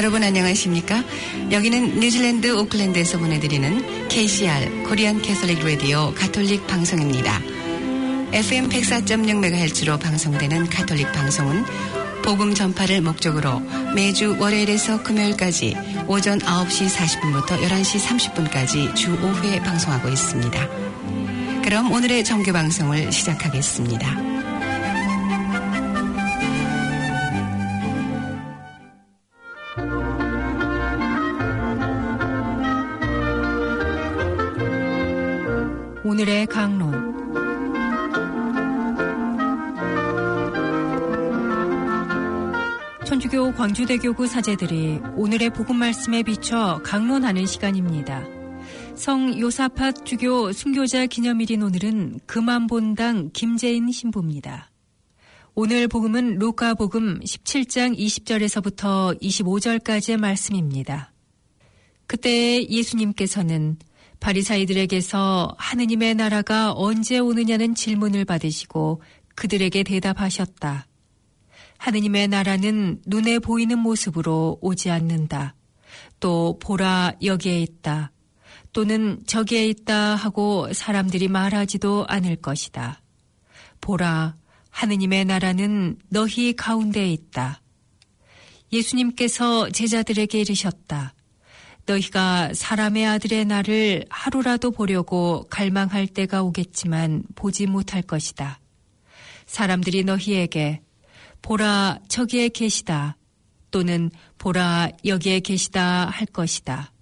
여러분 안녕하십니까? 여기는 뉴질랜드 오클랜드에서 보내드리는 KCR Korean Catholic Radio 가톨릭 방송입니다. FM 104.6MHz로 방송되는 가톨릭 방송은 복음 전파를 목적으로 매주 월요일에서 금요일까지 오전 9시 40분부터 11시 30분까지 주 5회 방송하고 있습니다. 그럼 오늘의 정규 방송을 시작하겠습니다. 오늘의 강론 천주교 광주대교구 사제들이 오늘의 복음 말씀에 비춰 강론하는 시간입니다. 성 요사팟 주교 순교자 기념일인 오늘은 금암본당 김재인 신부입니다. 오늘 복음은 루카 복음 17장 20절에서부터 25절까지의 말씀입니다. 그때 예수님께서는 바리사이들에게서 하느님의 나라가 언제 오느냐는 질문을 받으시고 그들에게 대답하셨다. 하느님의 나라는 눈에 보이는 모습으로 오지 않는다. 또 보라 여기에 있다. 또는 저기에 있다 하고 사람들이 말하지도 않을 것이다. 보라 하느님의 나라는 너희 가운데에 있다. 예수님께서 제자들에게 이르셨다. 너희가 사람의 아들의 날을 하루라도 보려고 갈망할 때가 오겠지만 보지 못할 것이다. 사람들이 너희에게 보라 저기에 계시다 또는 보라 여기에 계시다 할 것이다.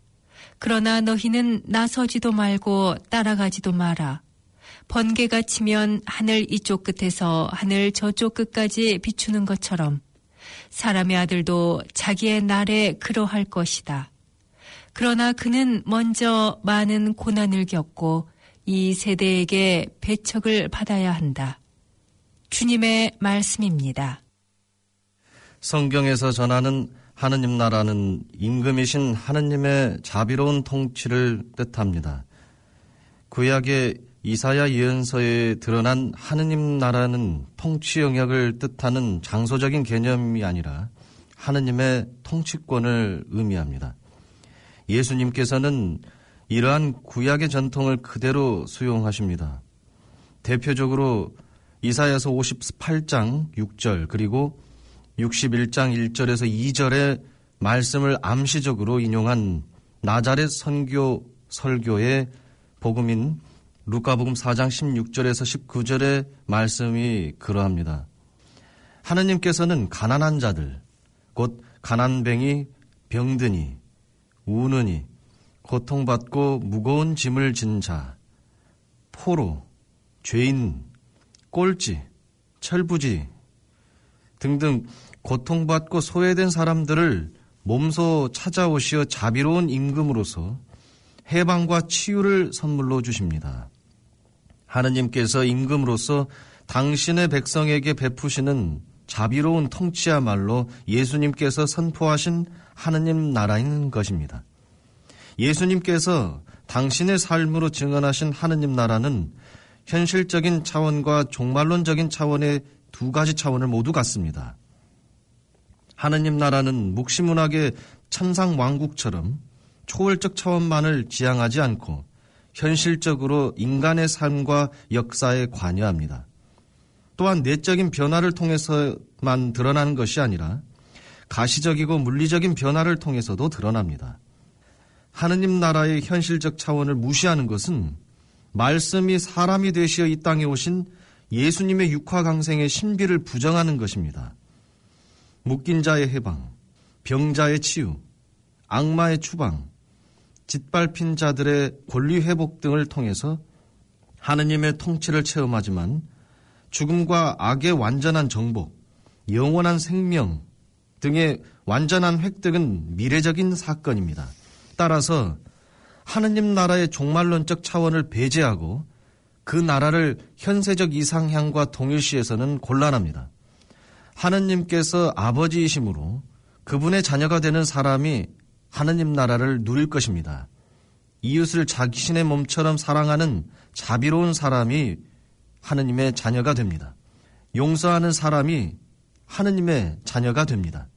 그러나 너희는 나서지도 말고 따라가지도 마라. 번개가 치면 하늘 이쪽 끝에서 하늘 저쪽 끝까지 비추는 것처럼 사람의 아들도 자기의 날에 그러할 것이다. 그러나 그는 먼저 많은 고난을 겪고 이 세대에게 배척을 받아야 한다. 주님의 말씀입니다. 성경에서 전하는 하느님 나라는 임금이신 하느님의 자비로운 통치를 뜻합니다. 구약의 이사야 예언서에 드러난 하느님 나라는 통치 영역을 뜻하는 장소적인 개념이 아니라 하느님의 통치권을 의미합니다. 예수님께서는 이러한 구약의 전통을 그대로 수용하십니다. 대표적으로 이사야서 58장 6절 그리고 61장 1절에서 2절의 말씀을 암시적으로 인용한 나자렛 선교 설교의 복음인 루카복음 4장 16절에서 19절의 말씀이 그러합니다. 하느님께서는 가난한 자들, 곧 가난뱅이, 병드니, 우느니 고통받고 무거운 짐을 진 자, 포로, 죄인, 꼴찌, 철부지 등등 고통받고 소외된 사람들을 몸소 찾아오시어 자비로운 임금으로서 해방과 치유를 선물로 주십니다. 하느님께서 임금으로서 당신의 백성에게 베푸시는 자비로운 통치야말로 예수님께서 선포하신 하느님 나라인 것입니다. 예수님께서 당신의 삶으로 증언하신 하느님 나라는 현실적인 차원과 종말론적인 차원의 두 가지 차원을 모두 갖습니다. 하느님 나라는 묵시문학의 천상 왕국처럼 초월적 차원만을 지향하지 않고 현실적으로 인간의 삶과 역사에 관여합니다. 또한 내적인 변화를 통해서만 드러나는 것이 아니라 가시적이고 물리적인 변화를 통해서도 드러납니다. 하느님 나라의 현실적 차원을 무시하는 것은 말씀이 사람이 되시어 이 땅에 오신 예수님의 육화강생의 신비를 부정하는 것입니다. 묶인 자의 해방, 병자의 치유, 악마의 추방, 짓밟힌 자들의 권리 회복 등을 통해서 하느님의 통치를 체험하지만 죽음과 악의 완전한 정복, 영원한 생명 등의 완전한 획득은 미래적인 사건입니다. 따라서 하느님 나라의 종말론적 차원을 배제하고 그 나라를 현세적 이상향과 동일시해서는 곤란합니다. 하느님께서 아버지이심으로 그분의 자녀가 되는 사람이 하느님 나라를 누릴 것입니다. 이웃을 자신의 몸처럼 사랑하는 자비로운 사람이 하느님의 자녀가 됩니다. 용서하는 사람이 하느님의 자녀가 됩니다.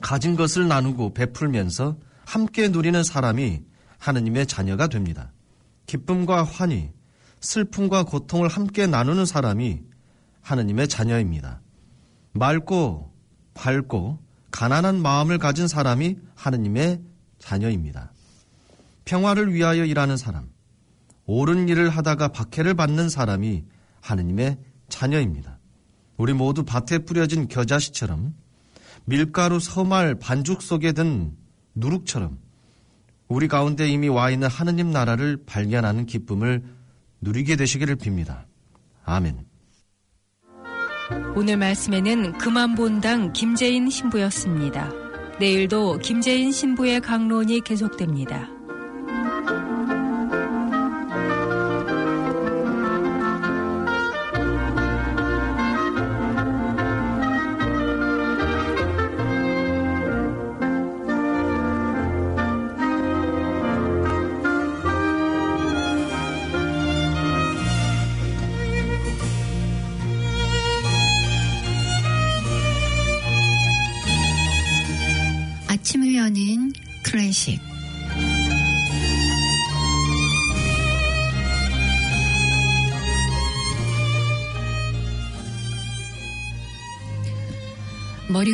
가진 것을 나누고 베풀면서 함께 누리는 사람이 하느님의 자녀가 됩니다. 기쁨과 환희, 슬픔과 고통을 함께 나누는 사람이 하느님의 자녀입니다. 맑고 밝고 가난한 마음을 가진 사람이 하느님의 자녀입니다. 평화를 위하여 일하는 사람, 옳은 일을 하다가 박해를 받는 사람이 하느님의 자녀입니다. 우리 모두 밭에 뿌려진 겨자씨처럼 밀가루 서말 반죽 속에 든 누룩처럼 우리 가운데 이미 와 있는 하느님 나라를 발견하는 기쁨을 누리게 되시기를 빕니다. 아멘. 오늘 말씀에는 그만 본당 김재인 신부였습니다. 내일도 김재인 신부의 강론이 계속됩니다.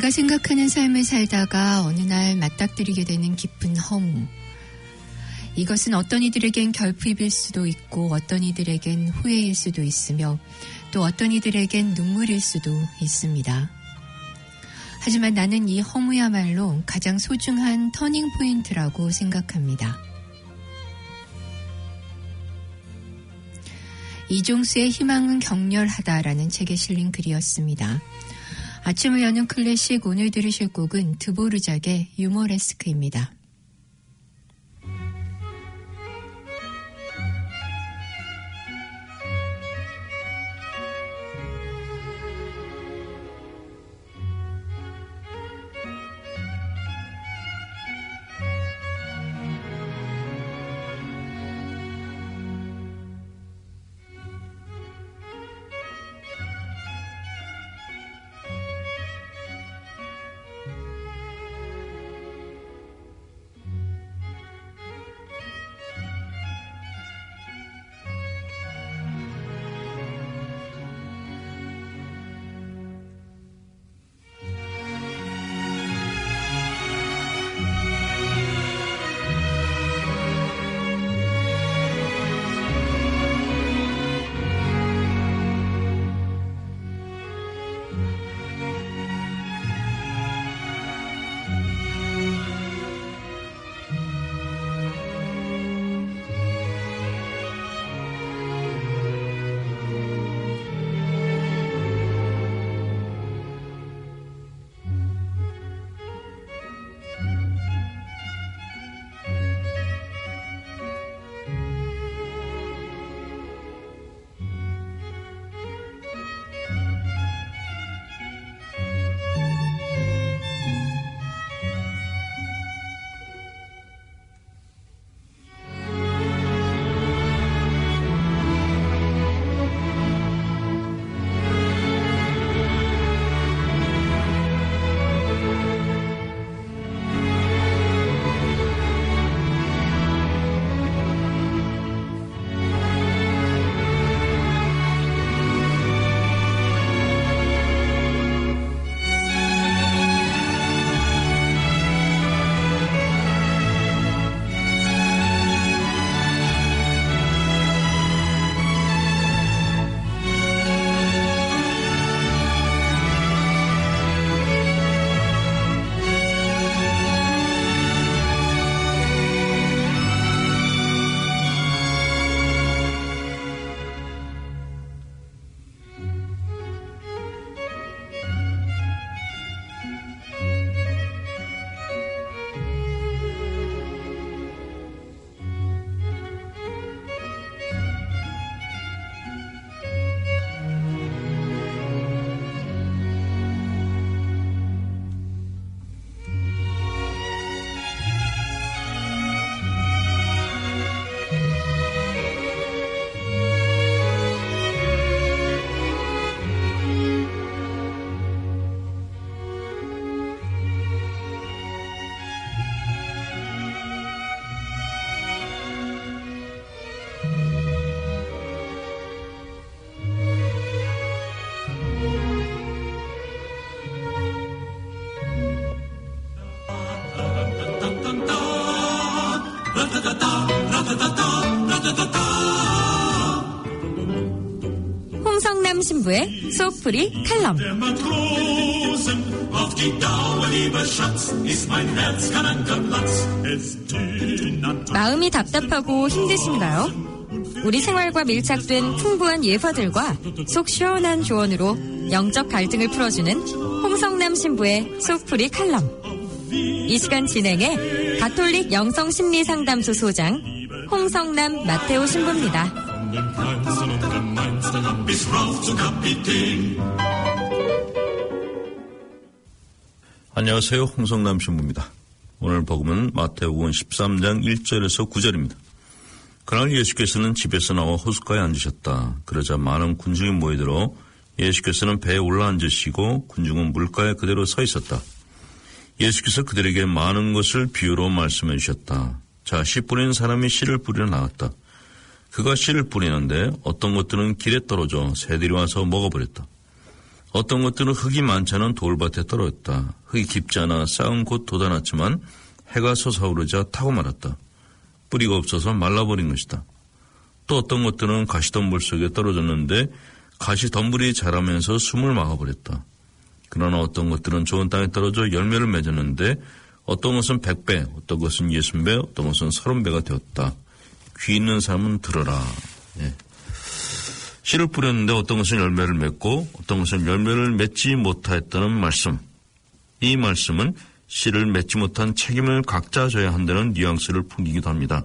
머리가 생각하는 삶을 살다가 어느 날 맞닥뜨리게 되는 깊은 허무. 이것은 어떤 이들에겐 결핍일 수도 있고 어떤 이들에겐 후회일 수도 있으며 또 어떤 이들에겐 눈물일 수도 있습니다. 하지만 나는 이 허무야말로 가장 소중한 터닝 포인트라고 생각합니다. 이종수의 희망은 격렬하다라는 책에 실린 글이었습니다. 아침을 여는 클래식 오늘 들으실 곡은 드보르작의 유머레스크입니다. 신부의 속풀이 칼럼. 마음이 답답하고 힘드신가요? 우리 생활과 밀착된 풍부한 예화들과 속 시원한 조언으로 영적 갈등을 풀어주는 홍성남 신부의 속풀이 칼럼. 이 시간 진행해 가톨릭 영성심리상담소 소장 홍성남 마테오 신부입니다. 안녕하세요. 홍성남 신부입니다. 오늘 복음은 마태복음 13장 1절에서 9절입니다. 그날 예수께서는 집에서 나와 호숫가에 앉으셨다. 그러자 많은 군중이 모이들어 예수께서는 배에 올라앉으시고 군중은 물가에 그대로 서 있었다. 예수께서 그들에게 많은 것을 비유로 말씀해 주셨다. 자, 씨 뿌리는 사람이 씨를 뿌리러 나왔다. 그가 씨를 뿌리는데 어떤 것들은 길에 떨어져 새들이 와서 먹어버렸다. 어떤 것들은 흙이 많지 않은 돌밭에 떨어졌다. 흙이 깊지 않아 쌓은 곳 돋아났지만 해가 솟아오르자 타고 말았다. 뿌리가 없어서 말라버린 것이다. 또 어떤 것들은 가시덤불 속에 떨어졌는데 가시덤불이 자라면서 숨을 막아버렸다. 그러나 어떤 것들은 좋은 땅에 떨어져 열매를 맺었는데 어떤 것은 백배, 어떤 것은 예순 배, 어떤 것은 서른 배가 되었다. 귀 있는 사람은 들어라. 예. 씨를 뿌렸는데 어떤 것은 열매를 맺고 어떤 것은 열매를 맺지 못하였다는 말씀. 이 말씀은 씨를 맺지 못한 책임을 각자 져야 한다는 뉘앙스를 풍기기도 합니다.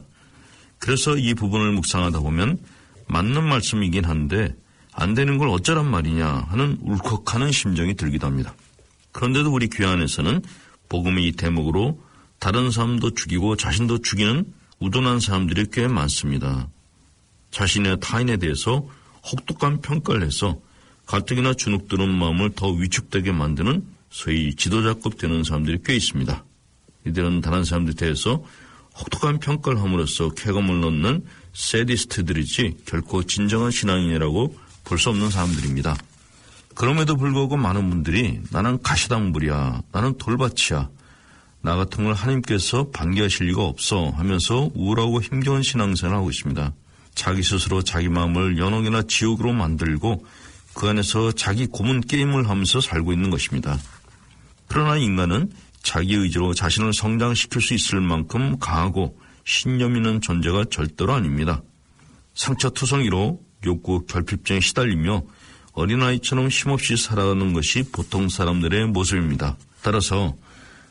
그래서 이 부분을 묵상하다 보면 맞는 말씀이긴 한데 안 되는 걸 어쩌란 말이냐 하는 울컥하는 심정이 들기도 합니다. 그런데도 우리 귀 안에서는 복음의 이 대목으로 다른 사람도 죽이고 자신도 죽이는 우둔한 사람들이 꽤 많습니다. 자신의 타인에 대해서 혹독한 평가를 해서 가뜩이나 주눅드는 마음을 더 위축되게 만드는 소위 지도자급 되는 사람들이 꽤 있습니다. 이들은 다른 사람들에 대해서 혹독한 평가를 함으로써 쾌감을 넣는 세디스트들이지 결코 진정한 신앙인이라고 볼 수 없는 사람들입니다. 그럼에도 불구하고 많은 분들이 나는 가시덤불이야, 나는 돌밭이야, 나 같은 걸 하나님께서 반기하실 리가 없어 하면서 우울하고 힘겨운 신앙생활을 하고 있습니다. 자기 스스로 자기 마음을 연옥이나 지옥으로 만들고 그 안에서 자기 고문 게임을 하면서 살고 있는 것입니다. 그러나 인간은 자기 의지로 자신을 성장시킬 수 있을 만큼 강하고 신념 있는 존재가 절대로 아닙니다. 상처투성이로 욕구 결핍증에 시달리며 어린아이처럼 힘없이 살아가는 것이 보통 사람들의 모습입니다. 따라서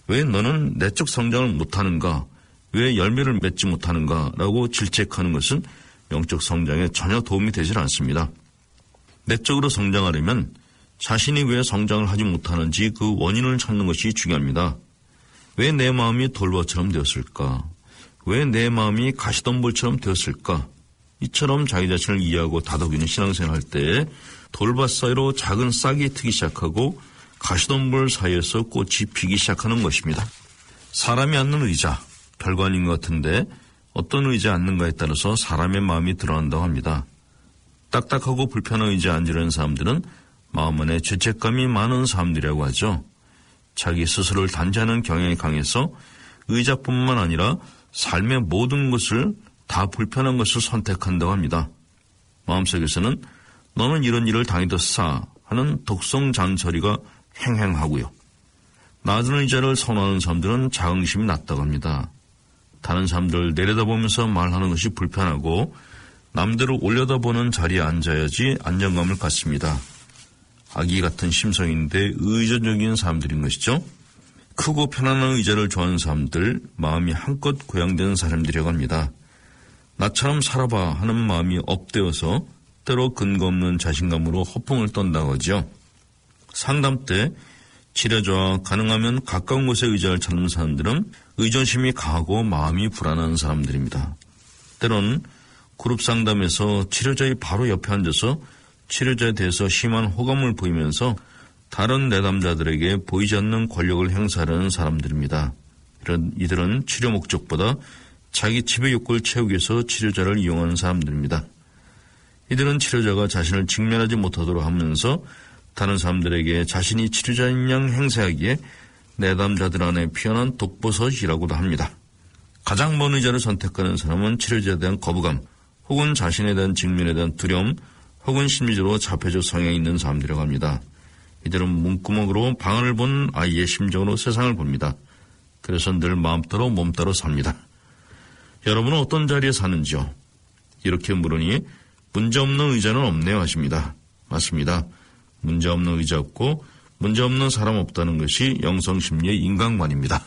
왜 너는 내적 성장을 못하는가? 왜 열매를 맺지 못하는가? 라고 질책하는 것은 영적 성장에 전혀 도움이 되질 않습니다. 내적으로 성장하려면 자신이 왜 성장을 하지 못하는지 그 원인을 찾는 것이 중요합니다. 왜 내 마음이 돌밭처럼 되었을까? 왜 내 마음이 가시덤불처럼 되었을까? 이처럼 자기 자신을 이해하고 다독이는 신앙생활 때 돌밭 사이로 작은 싹이 트기 시작하고 가시덤불 사이에서 꽃이 피기 시작하는 것입니다. 사람이 앉는 의자, 아닌 것 같은데 어떤 의자에 앉는가에 따라서 사람의 마음이 드러난다고 합니다. 딱딱하고 불편한 의자에 앉으려는 사람들은 마음 안에 죄책감이 많은 사람들이라고 하죠. 자기 스스로를 단죄하는 경향이 강해서 의자뿐만 아니라 삶의 모든 것을 다 불편한 것을 선택한다고 합니다. 마음속에서는 너는 이런 일을 당해뒀사 하는 독성 잔소리가 행행하고요. 낮은 의자를 선호하는 사람들은 자긍심이 낮다고 합니다. 다른 사람들을 내려다보면서 말하는 것이 불편하고 남들을 올려다보는 자리에 앉아야지 안정감을 갖습니다. 아기 같은 심성인데 의존적인 사람들인 것이죠. 크고 편안한 의자를 좋아하는 사람들, 마음이 한껏 고양되는 사람들이라고 합니다. 나처럼 살아봐 하는 마음이 업되어서 때로 근거 없는 자신감으로 허풍을 떤다고 하죠. 상담 때 치료자와 가능하면 가까운 곳에 의자를 찾는 사람들은 의존심이 강하고 마음이 불안한 사람들입니다. 때로는 그룹 상담에서 치료자의 바로 옆에 앉아서 치료자에 대해서 심한 호감을 보이면서 다른 내담자들에게 보이지 않는 권력을 행사하는 사람들입니다. 이런 이들은 치료 목적보다 자기 지배 욕구를 채우기 위해서 치료자를 이용하는 사람들입니다. 이들은 치료자가 자신을 직면하지 못하도록 하면서 다른 사람들에게 자신이 치료자인 양 행세하기에 내담자들 안에 피어난 독버섯이라고도 합니다. 가장 먼 의자를 선택하는 사람은 치료자에 대한 거부감 혹은 자신에 대한 직면에 대한 두려움 혹은 심리적으로 자폐적 성향이 있는 사람들이라고 합니다. 이들은 문구멍으로 방안을 본 아이의 심정으로 세상을 봅니다. 그래서 늘 마음 따로 몸 따로 삽니다. 여러분은 어떤 자리에 사는지요? 이렇게 물으니 문제없는 의자는 없네요 하십니다. 맞습니다. 문제없는 의자 없고 문제없는 사람 없다는 것이 영성심리의 인강관입니다.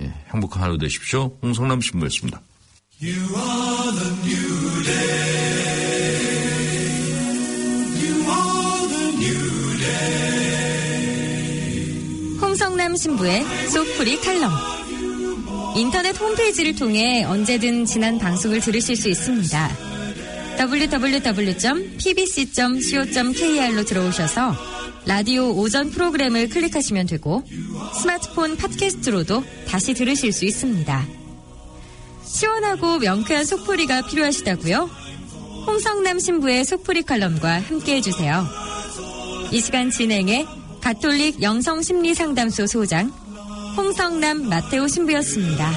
예, 행복한 하루 되십시오. 홍성남 신부였습니다. 홍성남 신부의 소프리 칼럼. 인터넷 홈페이지를 통해 언제든 지난 방송을 들으실 수 있습니다. www.pbc.co.kr로 들어오셔서 라디오 오전 프로그램을 클릭하시면 되고 스마트폰 팟캐스트로도 다시 들으실 수 있습니다. 시원하고 명쾌한 속풀이가 필요하시다고요? 홍성남 신부의 속풀이 칼럼과 함께 해 주세요. 이 시간 진행에 가톨릭 영성 심리 상담소 소장 홍성남 마테오 신부였습니다.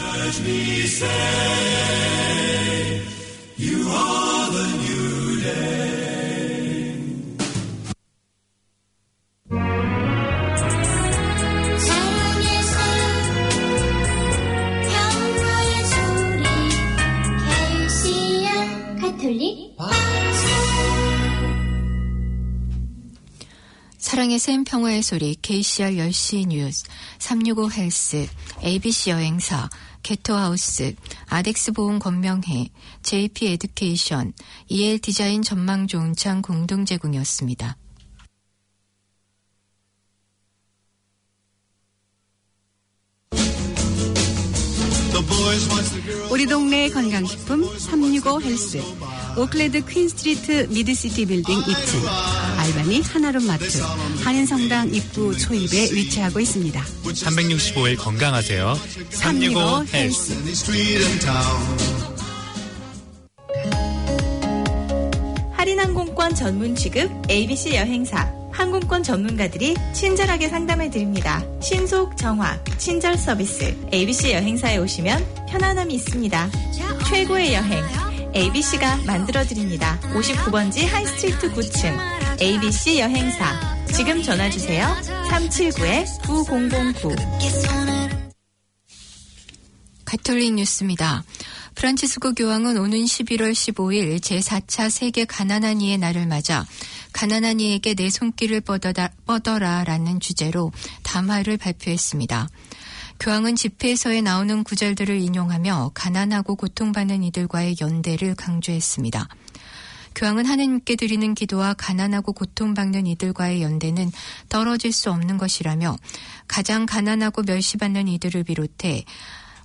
사랑의 샘 평화의 소리 KCR 10시 뉴스 365 헬스 ABC 여행사 게토하우스 아덱스 보험 건명회 JP Education EL 디자인 전망 좋은 창 공동 제공이었습니다. 우리 동네 건강식품 365 헬스 오클랜드 퀸스트리트 미드시티 빌딩 2층 알바니 하나로 마트 한인성당 입구 초입에 위치하고 있습니다. 365일 건강하세요. 365 헬스 할인 항공권 전문 취급 ABC 여행사 항공권 전문가들이 친절하게 상담해 드립니다. 신속 정확 친절 서비스 ABC 여행사에 오시면 편안함이 있습니다. 최고의 여행 ABC가 만들어 드립니다. 59번지 하이스트리트 9층 ABC 여행사 지금 전화 주세요. 379-9009 가톨릭 뉴스입니다. 프란치스코 교황은 오는 11월 15일 제4차 세계 가난한 이의 날을 맞아 가난한 이에게 내 손길을 뻗어라, 뻗어라라는 주제로 담화를 발표했습니다. 교황은 집회에서에 나오는 구절들을 인용하며 가난하고 고통받는 이들과의 연대를 강조했습니다. 교황은 하느님께 드리는 기도와 가난하고 고통받는 이들과의 연대는 떨어질 수 없는 것이라며 가장 가난하고 멸시받는 이들을 비롯해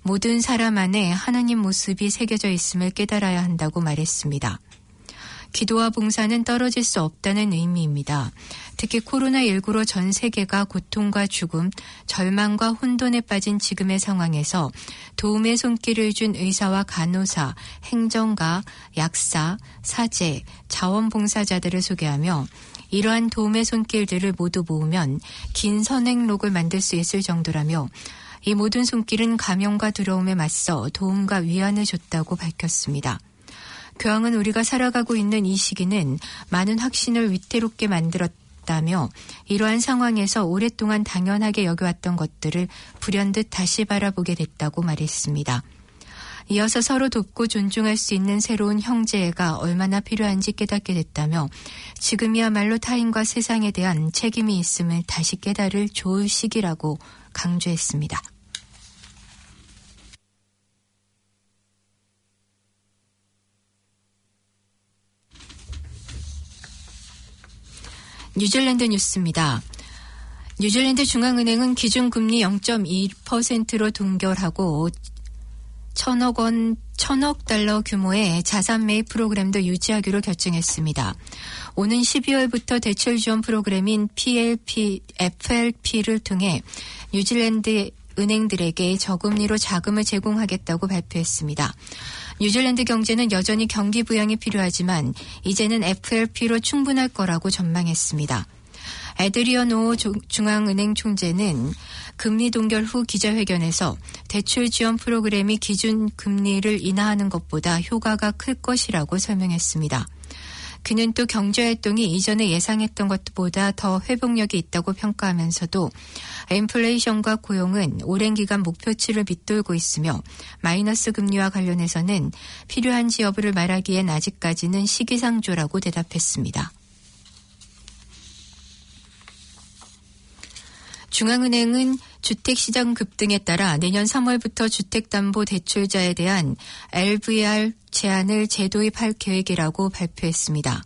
모든 사람 안에 하나님 모습이 새겨져 있음을 깨달아야 한다고 말했습니다. 기도와 봉사는 떨어질 수 없다는 의미입니다. 특히 코로나19로 전 세계가 고통과 죽음, 절망과 혼돈에 빠진 지금의 상황에서 도움의 손길을 준 의사와 간호사, 행정가, 약사, 사제, 자원봉사자들을 소개하며 이러한 도움의 손길들을 모두 모으면 긴 선행록을 만들 수 있을 정도라며 이 모든 손길은 감염과 두려움에 맞서 도움과 위안을 줬다고 밝혔습니다. 교황은 우리가 살아가고 있는 이 시기는 많은 확신을 위태롭게 만들었다며 이러한 상황에서 오랫동안 당연하게 여겨왔던 것들을 불현듯 다시 바라보게 됐다고 말했습니다. 이어서 서로 돕고 존중할 수 있는 새로운 형제가 얼마나 필요한지 깨닫게 됐다며 지금이야말로 타인과 세상에 대한 책임이 있음을 다시 깨달을 좋을 시기라고 강조했습니다. 뉴질랜드 뉴스입니다. 뉴질랜드 중앙은행은 기준금리 0.2%로 동결하고 천억 원, 천억 달러 규모의 자산 매입 프로그램도 유지하기로 결정했습니다. 오는 12월부터 대출 지원 프로그램인 PLP, FLP를 통해 뉴질랜드 은행들에게 저금리로 자금을 제공하겠다고 발표했습니다. 뉴질랜드 경제는 여전히 경기 부양이 필요하지만 이제는 FLP로 충분할 거라고 전망했습니다. 에드리언 오 중앙은행 총재는 금리 동결 후 기자회견에서 대출 지원 프로그램이 기준 금리를 인하하는 것보다 효과가 클 것이라고 설명했습니다. 그는 또 경제활동이 이전에 예상했던 것보다 더 회복력이 있다고 평가하면서도 인플레이션과 고용은 오랜 기간 목표치를 밑돌고 있으며 마이너스 금리와 관련해서는 필요한지 여부를 말하기엔 아직까지는 시기상조라고 대답했습니다. 중앙은행은 주택시장 급등에 따라 내년 3월부터 주택담보대출자에 대한 LVR 제한을 재도입할 계획이라고 발표했습니다.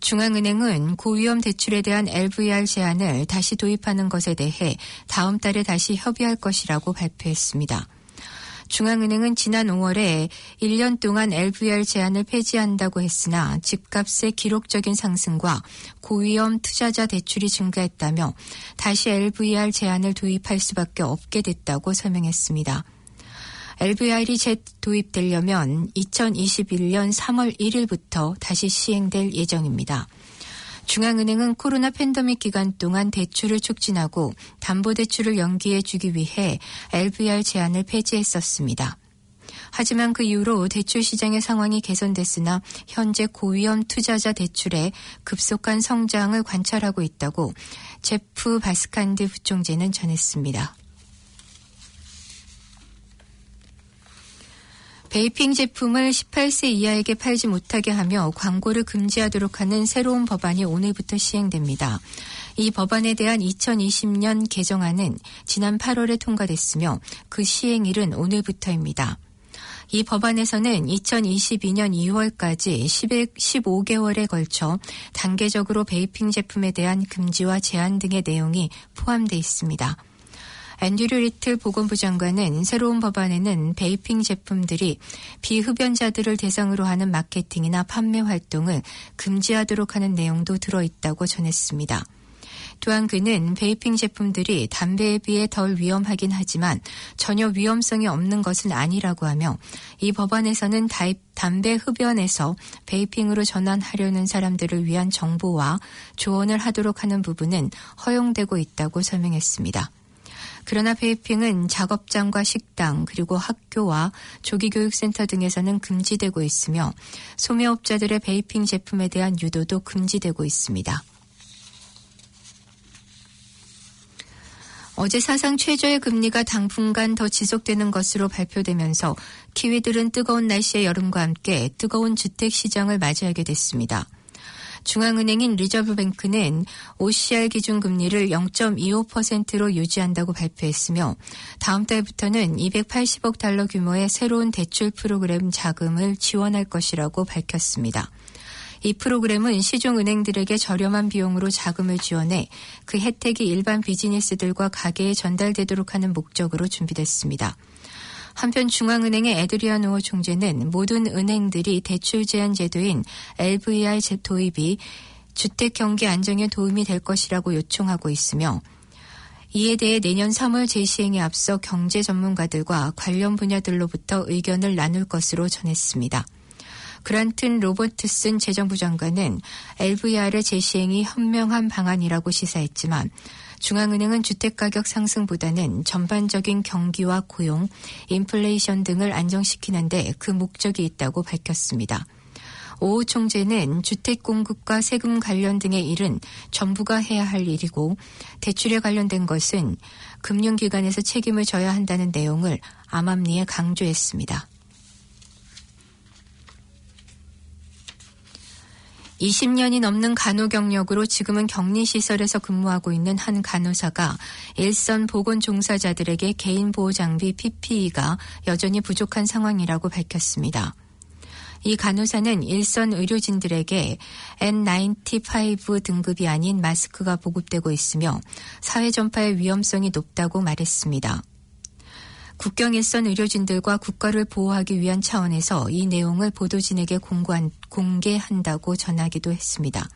중앙은행은 고위험 대출에 대한 LVR 제한을 다시 도입하는 것에 대해 다음 달에 다시 협의할 것이라고 발표했습니다. 중앙은행은 지난 5월에 1년 동안 LVR 제한을 폐지한다고 했으나 집값의 기록적인 상승과 고위험 투자자 대출이 증가했다며 다시 LVR 제한을 도입할 수밖에 없게 됐다고 설명했습니다. LVR이 재도입되려면 2021년 3월 1일부터 다시 시행될 예정입니다. 중앙은행은 코로나 팬데믹 기간 동안 대출을 촉진하고 담보대출을 연기해 주기 위해 LVR 제한을 폐지했었습니다. 하지만 그 이후로 대출 시장의 상황이 개선됐으나 현재 고위험 투자자 대출에 급속한 성장을 관찰하고 있다고 제프 바스칸드 부총재는 전했습니다. 베이핑 제품을 18세 이하에게 팔지 못하게 하며 광고를 금지하도록 하는 새로운 법안이 오늘부터 시행됩니다. 이 법안에 대한 2020년 개정안은 지난 8월에 통과됐으며 그 시행일은 오늘부터입니다. 이 법안에서는 2022년 2월까지 15개월에 걸쳐 단계적으로 vaping 제품에 대한 금지와 제한 등의 내용이 포함되어 있습니다. 앤드류 리틀 보건부 장관은 새로운 법안에는 vaping 제품들이 비흡연자들을 대상으로 하는 마케팅이나 판매 활동을 금지하도록 하는 내용도 들어있다고 전했습니다. 또한 그는 베이핑 제품들이 담배에 비해 덜 위험하긴 하지만 전혀 위험성이 없는 것은 아니라고 하며 이 법안에서는 담배 흡연에서 베이핑으로 전환하려는 사람들을 위한 정보와 조언을 하도록 하는 부분은 허용되고 있다고 설명했습니다. 그러나 베이핑은 작업장과 식당 그리고 학교와 조기교육센터 등에서는 금지되고 있으며 소매업자들의 vaping 제품에 대한 유도도 금지되고 있습니다. 어제 사상 최저의 금리가 당분간 더 지속되는 것으로 발표되면서 키위들은 뜨거운 날씨의 여름과 함께 뜨거운 주택 시장을 맞이하게 됐습니다. 중앙은행인 리저브뱅크는 OCR 기준 금리를 0.25%로 유지한다고 발표했으며 다음 달부터는 280억 달러 규모의 새로운 대출 프로그램 자금을 지원할 것이라고 밝혔습니다. 이 프로그램은 시중 은행들에게 저렴한 비용으로 자금을 지원해 그 혜택이 일반 비즈니스들과 가게에 전달되도록 하는 목적으로 준비됐습니다. 한편 중앙은행의 에드리아노 총재는 모든 은행들이 대출 제한 제도인 LVR 도입이 주택 경기 안정에 도움이 될 것이라고 요청하고 있으며 이에 대해 내년 3월 재시행에 앞서 경제 전문가들과 관련 분야들로부터 의견을 나눌 것으로 전했습니다. 그란튼 로버트슨 재정부 장관은 LVR의 재시행이 현명한 방안이라고 시사했지만 중앙은행은 주택가격 상승보다는 전반적인 경기와 고용, 인플레이션 등을 안정시키는데 그 목적이 있다고 밝혔습니다. 오 총재는 주택 공급과 세금 관련 등의 일은 정부가 해야 할 일이고 대출에 관련된 것은 금융기관에서 책임을 져야 한다는 내용을 암암리에 강조했습니다. 20년이 넘는 간호 경력으로 지금은 격리시설에서 근무하고 있는 한 간호사가 일선 보건 종사자들에게 개인 보호 장비 PPE가 여전히 부족한 상황이라고 밝혔습니다. 이 간호사는 일선 의료진들에게 N95 등급이 아닌 마스크가 보급되고 있으며 사회 전파의 위험성이 높다고 말했습니다. 국경 일선 의료진들과 국가를 보호하기 위한 차원에서 이 내용을 보도진에게 공고한, 공개한다고 전하기도 했습니다.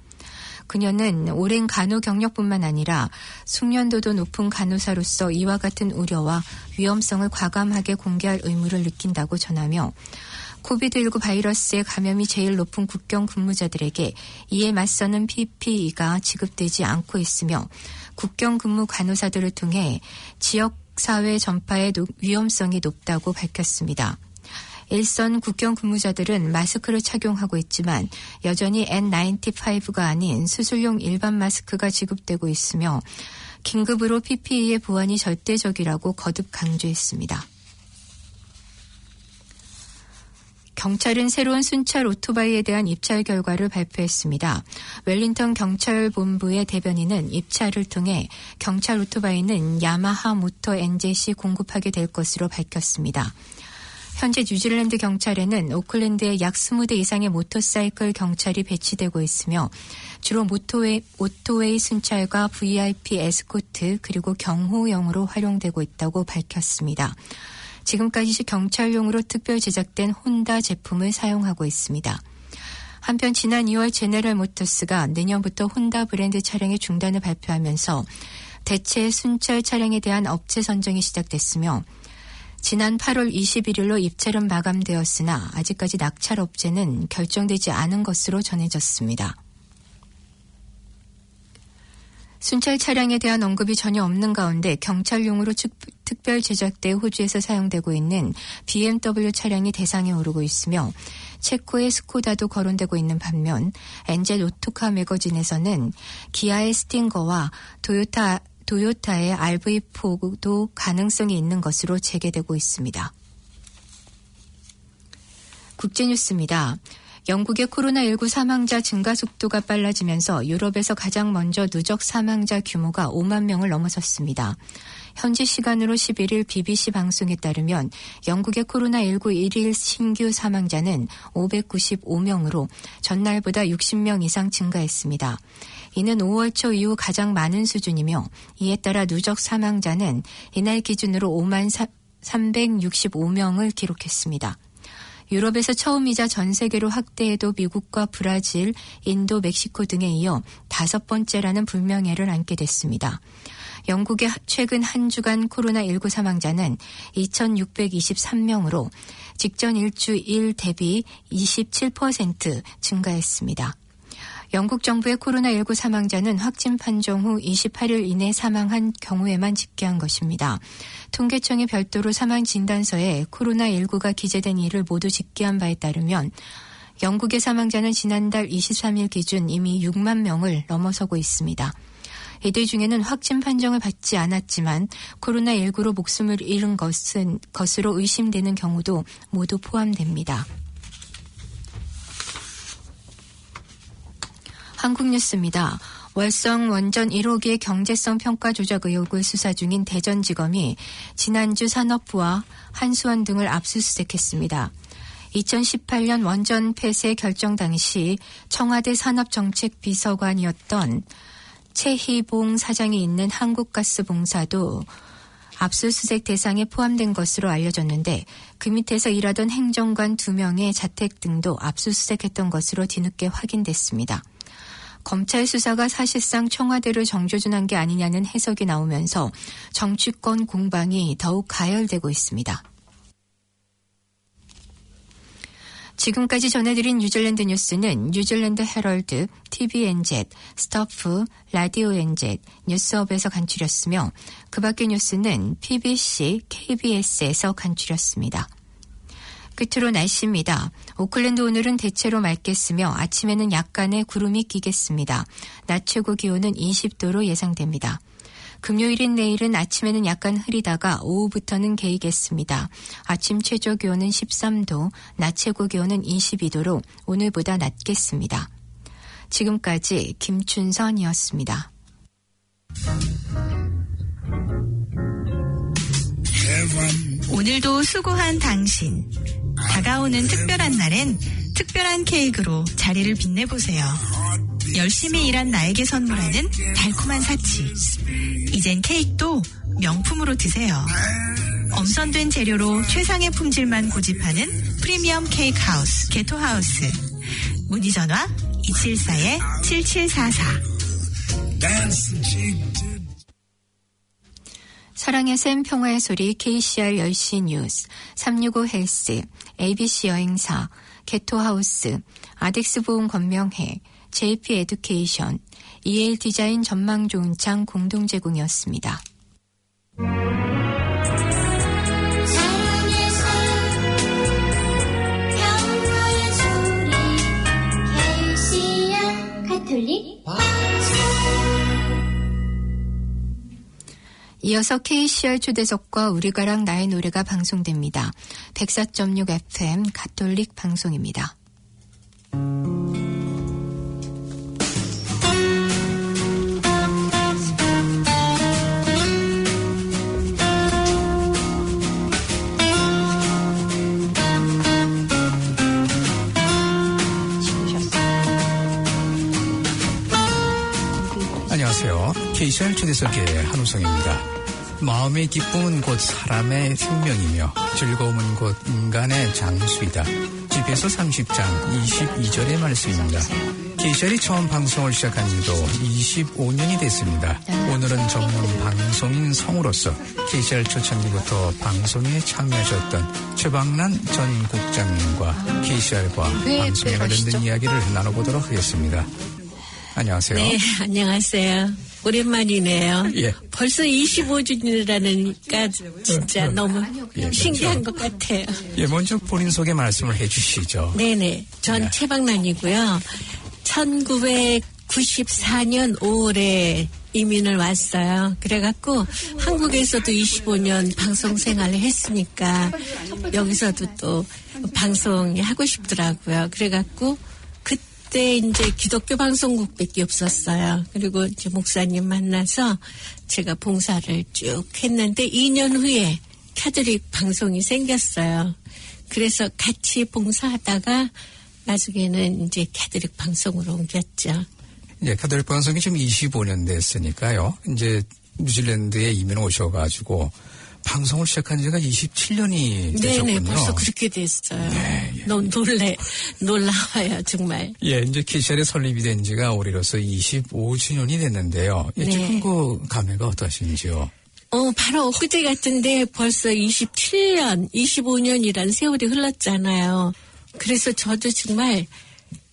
그녀는 오랜 간호 경력뿐만 아니라 숙련도도 높은 간호사로서 이와 같은 우려와 위험성을 과감하게 공개할 의무를 느낀다고 전하며 코비드19 바이러스의 감염이 제일 높은 국경 근무자들에게 이에 맞서는 PPE가 지급되지 않고 있으며 국경 근무 간호사들을 통해 지역 사회 전파의 위험성이 높다고 밝혔습니다. 일선 국경 근무자들은 마스크를 착용하고 있지만 여전히 N95가 아닌 수술용 일반 마스크가 지급되고 있으며 긴급으로 PPE의 보안이 절대적이라고 거듭 강조했습니다. 경찰은 새로운 순찰 오토바이에 대한 입찰 결과를 발표했습니다. 웰링턴 경찰 본부의 대변인은 입찰을 통해 경찰 오토바이는 야마하 모터 NZ이 공급하게 될 것으로 밝혔습니다. 현재 뉴질랜드 경찰에는 오클랜드에 약 20대 이상의 모터사이클 경찰이 배치되고 있으며 주로 motorway, 오토바이 순찰과 VIP 에스코트 그리고 경호용으로 활용되고 있다고 밝혔습니다. 지금까지 경찰용으로 특별 제작된 혼다 제품을 사용하고 있습니다. 한편 지난 2월 제네럴 모터스가 내년부터 홀덴 브랜드 차량의 중단을 발표하면서 대체 순찰 차량에 대한 업체 선정이 시작됐으며 지난 8월 21일로 입찰은 마감되었으나 아직까지 낙찰 업체는 결정되지 않은 것으로 전해졌습니다. 순찰 차량에 대한 언급이 전혀 없는 가운데 경찰용으로 특별 제작돼 호주에서 사용되고 있는 BMW 차량이 대상에 오르고 있으며 체코의 스코다도 거론되고 있는 반면 엔젤 오토카 매거진에서는 기아의 스팅거와 도요타 도요타의 RV4도 가능성이 있는 것으로 재개되고 있습니다. 국제뉴스입니다. 영국의 코로나19 사망자 증가 속도가 빨라지면서 유럽에서 가장 먼저 누적 사망자 규모가 5만 명을 넘어섰습니다. 현지 시간으로 11일 BBC 방송에 따르면 영국의 코로나19 1일 신규 사망자는 595명으로 전날보다 60명 이상 증가했습니다. 이는 5월 초 이후 가장 많은 수준이며 이에 따라 누적 사망자는 이날 기준으로 5만 365명을 기록했습니다. 유럽에서 처음이자 전 세계로 확대해도 미국과 브라질, 인도, 멕시코 등에 이어 다섯 번째라는 불명예를 안게 됐습니다. 영국의 최근 한 주간 코로나19 사망자는 2,623명으로 직전 일주일 대비 27% 증가했습니다. 영국 정부의 코로나19 사망자는 확진 판정 후 28일 이내 사망한 경우에만 집계한 것입니다. 통계청이 별도로 사망 진단서에 코로나19가 기재된 일을 모두 집계한 바에 따르면 영국의 사망자는 지난달 23일 기준 이미 6만 명을 넘어서고 있습니다. 이들 중에는 확진 판정을 받지 않았지만 코로나19로 목숨을 잃은 것은 것으로 의심되는 경우도 모두 포함됩니다. 한국뉴스입니다. 월성 원전 1호기의 경제성 평가 조작 의혹을 수사 중인 대전지검이 지난주 산업부와 한수원 등을 압수수색했습니다. 2018년 원전 폐쇄 결정 당시 청와대 산업정책비서관이었던 최희봉 사장이 있는 한국가스봉사도 압수수색 대상에 포함된 것으로 알려졌는데 그 밑에서 일하던 행정관 2명의 자택 등도 압수수색했던 것으로 뒤늦게 확인됐습니다. 검찰 수사가 사실상 청와대를 정조준한 게 아니냐는 해석이 나오면서 정치권 공방이 더욱 가열되고 있습니다. 지금까지 전해드린 뉴질랜드 뉴스는 뉴질랜드 헤럴드, TVNZ, 스터프, 라디오 NZ, Newshub에서 간추렸으며 그 밖의 뉴스는 PBC, KBS에서 간추렸습니다. 끝으로 날씨입니다. 오클랜드 오늘은 대체로 맑겠으며 아침에는 약간의 구름이 끼겠습니다. 낮 최고 기온은 20도로 예상됩니다. 금요일인 내일은 아침에는 약간 흐리다가 오후부터는 개이겠습니다. 아침 최저 기온은 13도, 낮 최고 기온은 22도로 오늘보다 낮겠습니다. 지금까지 김춘선이었습니다. 오늘도 수고한 당신. 다가오는 특별한 날엔 특별한 케이크로 자리를 빛내보세요. 열심히 일한 나에게 선물하는 달콤한 사치. 이젠 케이크도 명품으로 드세요. 엄선된 재료로 최상의 품질만 고집하는 프리미엄 케이크 하우스, 게토 하우스. 문의 전화 274-7744. 사랑의 샘 평화의 소리 KCR 10시 뉴스 365 헬스 ABC 여행사 게토하우스 아덱스 보험 건명회 JP 에듀케이션 EL 디자인 전망 좋은 창 공동 제공이었습니다. 이어서 KCR 초대석과 우리가랑 나의 노래가 방송됩니다. 104.6 FM 가톨릭 방송입니다. 안녕하세요. KCR 초대석의 한우성입니다. 마음의 기쁨은 곧 사람의 생명이며 즐거움은 곧 인간의 장수이다. 집에서 30장 22절의 말씀입니다. KCR이 처음 방송을 시작한 지도 25년이 됐습니다. 오늘은 전문 방송인 성우로서 KCR 초창기부터 방송에 참여하셨던 최박란 전 국장님과 KCR과 방송에 관련된 이야기를 나눠보도록 하겠습니다. 안녕하세요. 네, 안녕하세요. 오랜만이네요. 예. 벌써 25주년이라니까 진짜 너무 예, 신기한. 것 같아요. 예, 먼저 본인 소개 말씀을 해주시죠. 네네. 전 네. 최박란이고요. 1994년 5월에 이민을 왔어요. 그래갖고 한국에서도 25년 방송 생활을 했으니까 여기서도 또 방송이 하고 싶더라고요. 그래갖고 그때 이제 기독교 방송국밖에 없었어요. 그리고 이제 목사님 만나서 제가 봉사를 쭉 했는데 2년 후에 캐드릭 방송이 생겼어요. 그래서 같이 봉사하다가 나중에는 이제 캐드릭 방송으로 옮겼죠. 예, 카톨릭 방송이 지금 25년 됐으니까요. 이제 뉴질랜드에 이민 오셔가지고 방송을 시작한 지가 27년이 되셨군요. 네네, 벌써 그렇게 됐어요. 너무 놀래, 놀라워요, 정말. 예, 이제 KCR이 설립이 된 지가 올해로서 25주년이 됐는데요. 예, 네. 지금 그 감회가 어떠신지요? 어, 바로 엊그제 같은데 벌써 27년, 25년이란 세월이 흘렀잖아요. 그래서 저도 정말,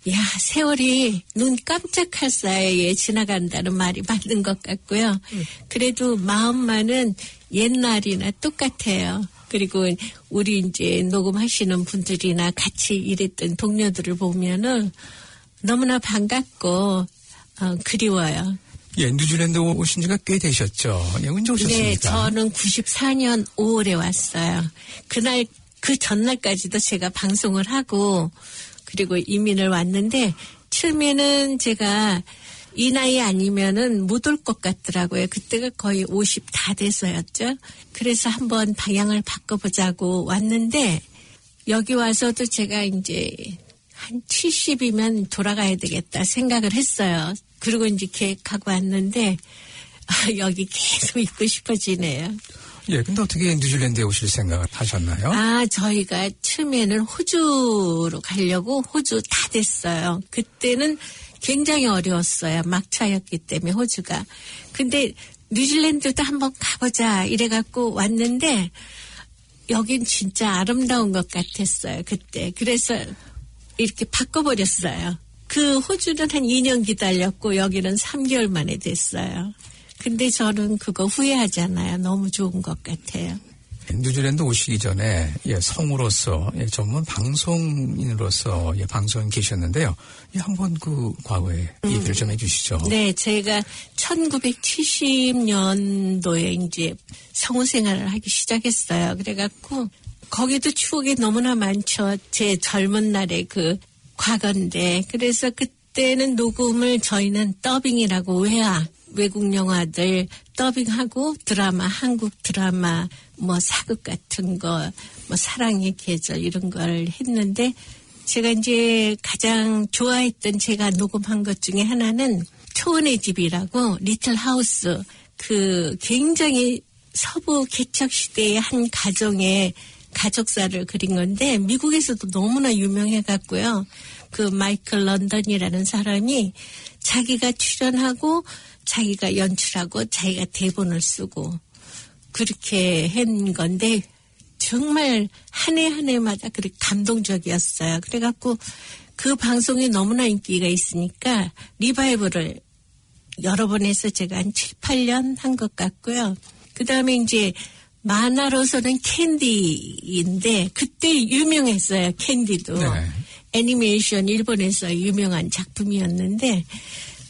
야, 세월이 눈 깜짝할 사이에 지나간다는 말이 맞는 것 같고요. 그래도 마음만은 옛날이나 똑같아요. 그리고 우리 이제 녹음하시는 분들이나 같이 일했던 동료들을 보면은 너무나 반갑고, 어, 그리워요. 예, 뉴질랜드 오신 지가 꽤 되셨죠. 예, 언제 오셨습니까? 네, 저는 94년 5월에 왔어요. 그날, 그 전날까지도 제가 방송을 하고, 그리고 이민을 왔는데, 처음에는 제가 이 나이 아니면은 못 올 것 같더라고요. 그때가 거의 50 다 돼서였죠. 그래서 한번 방향을 바꿔보자고 왔는데, 여기 와서도 제가 이제 한 70이면 돌아가야 되겠다 생각을 했어요. 그리고 이제 계획하고 왔는데, 아, 여기 계속 있고 싶어지네요. 예, 근데 어떻게 뉴질랜드에 오실 생각을 하셨나요? 아, 저희가 처음에는 호주로 가려고 호주 다 됐어요. 그때는 굉장히 어려웠어요. 막차였기 때문에 호주가. 근데 뉴질랜드도 한번 가보자 이래갖고 왔는데 여긴 진짜 아름다운 것 같았어요. 그때. 그래서 이렇게 바꿔버렸어요. 그 호주는 한 2년 기다렸고 여기는 3개월 만에 됐어요. 근데 저는 그거 후회하잖아요. 너무 좋은 것 같아요. 뉴질랜드 오시기 전에 예, 성우로서 예, 전문 방송인으로서 예, 방송에 계셨는데요. 예, 한번 그 과거에 얘기를 좀 해주시죠. 네, 제가 1970년도에 이제 성우 생활을 하기 시작했어요. 그래갖고 거기도 추억이 너무나 많죠. 제 젊은 날의 그 과거인데 그래서 그때는 녹음을 저희는 더빙이라고 외화 외국 영화들 더빙하고 드라마 한국 드라마 뭐 사극 같은 거 뭐 사랑의 계절 이런 걸 했는데 제가 이제 가장 좋아했던 제가 녹음한 것 중에 하나는 초원의 집이라고 리틀 하우스 그 굉장히 서부 개척 시대의 한 가정의 가족사를 그린 건데 미국에서도 너무나 유명해 갖고요. 그 마이클 런던이라는 사람이 자기가 출연하고 자기가 연출하고 자기가 대본을 쓰고 그렇게 한 건데 정말 한 해 한 해마다 그렇게 감동적이었어요. 그래갖고 그 방송이 너무나 인기가 있으니까 리바이벌을 여러 번 해서 제가 한 7, 8년 한 것 같고요. 그 다음에 이제 만화로서는 캔디인데 그때 유명했어요. 캔디도. 네. 애니메이션 일본에서 유명한 작품이었는데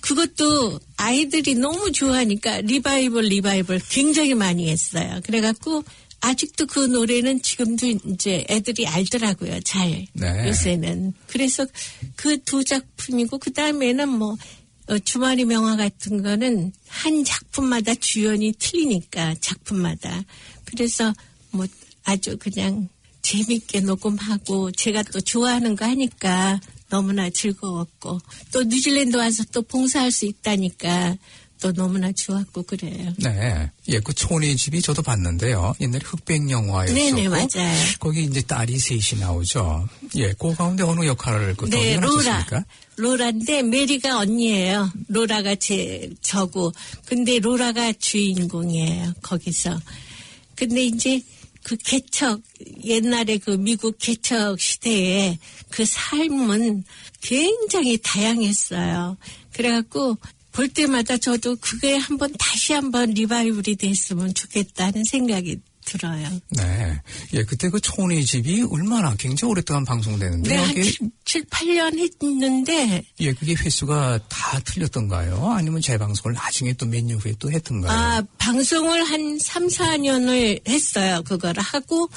그것도 아이들이 너무 좋아하니까 리바이벌 리바이벌 굉장히 많이 했어요. 그래갖고 아직도 그 노래는 지금도 이제 애들이 알더라고요. 잘 네. 요새는. 그래서 그 두 작품이고 그 다음에는 뭐 어, 주말의 명화 같은 거는 한 작품마다 주연이 틀리니까 작품마다. 그래서 뭐 아주 그냥 재밌게 녹음하고 제가 또 좋아하는 거 하니까 너무나 즐거웠고 또 뉴질랜드 와서 또 봉사할 수 있다니까 또 너무나 좋았고 그래요. 네. 예, 그 촌의 집이 저도 봤는데요. 옛날에 흑백 영화였었고. 네네, 맞아요. 거기 이제 딸이 셋이 나오죠. 예, 그 가운데 어느 역할을 그 네, 로라. 하셨습니까? 로라인데 메리가 언니예요. 로라가 제 저고. 근데 로라가 주인공이에요. 거기서. 근데 이제 그 개척 옛날에 그 미국 개척 시대에 그 삶은 굉장히 다양했어요. 그래갖고 볼 때마다 저도 그게 한번 다시 한번 리바이벌이 됐으면 좋겠다는 생각이 들어요. 네. 예, 그때 그 촌의 집이 얼마나 굉장히 오랫동안 방송되는데 네, 한 여기 7, 8년 했는데 예, 그게 횟수가 다 틀렸던가요? 아니면 재방송을 나중에 또 몇 년 후에 또 했던가요? 아, 방송을 한 3, 4년을 했어요. 그걸 하고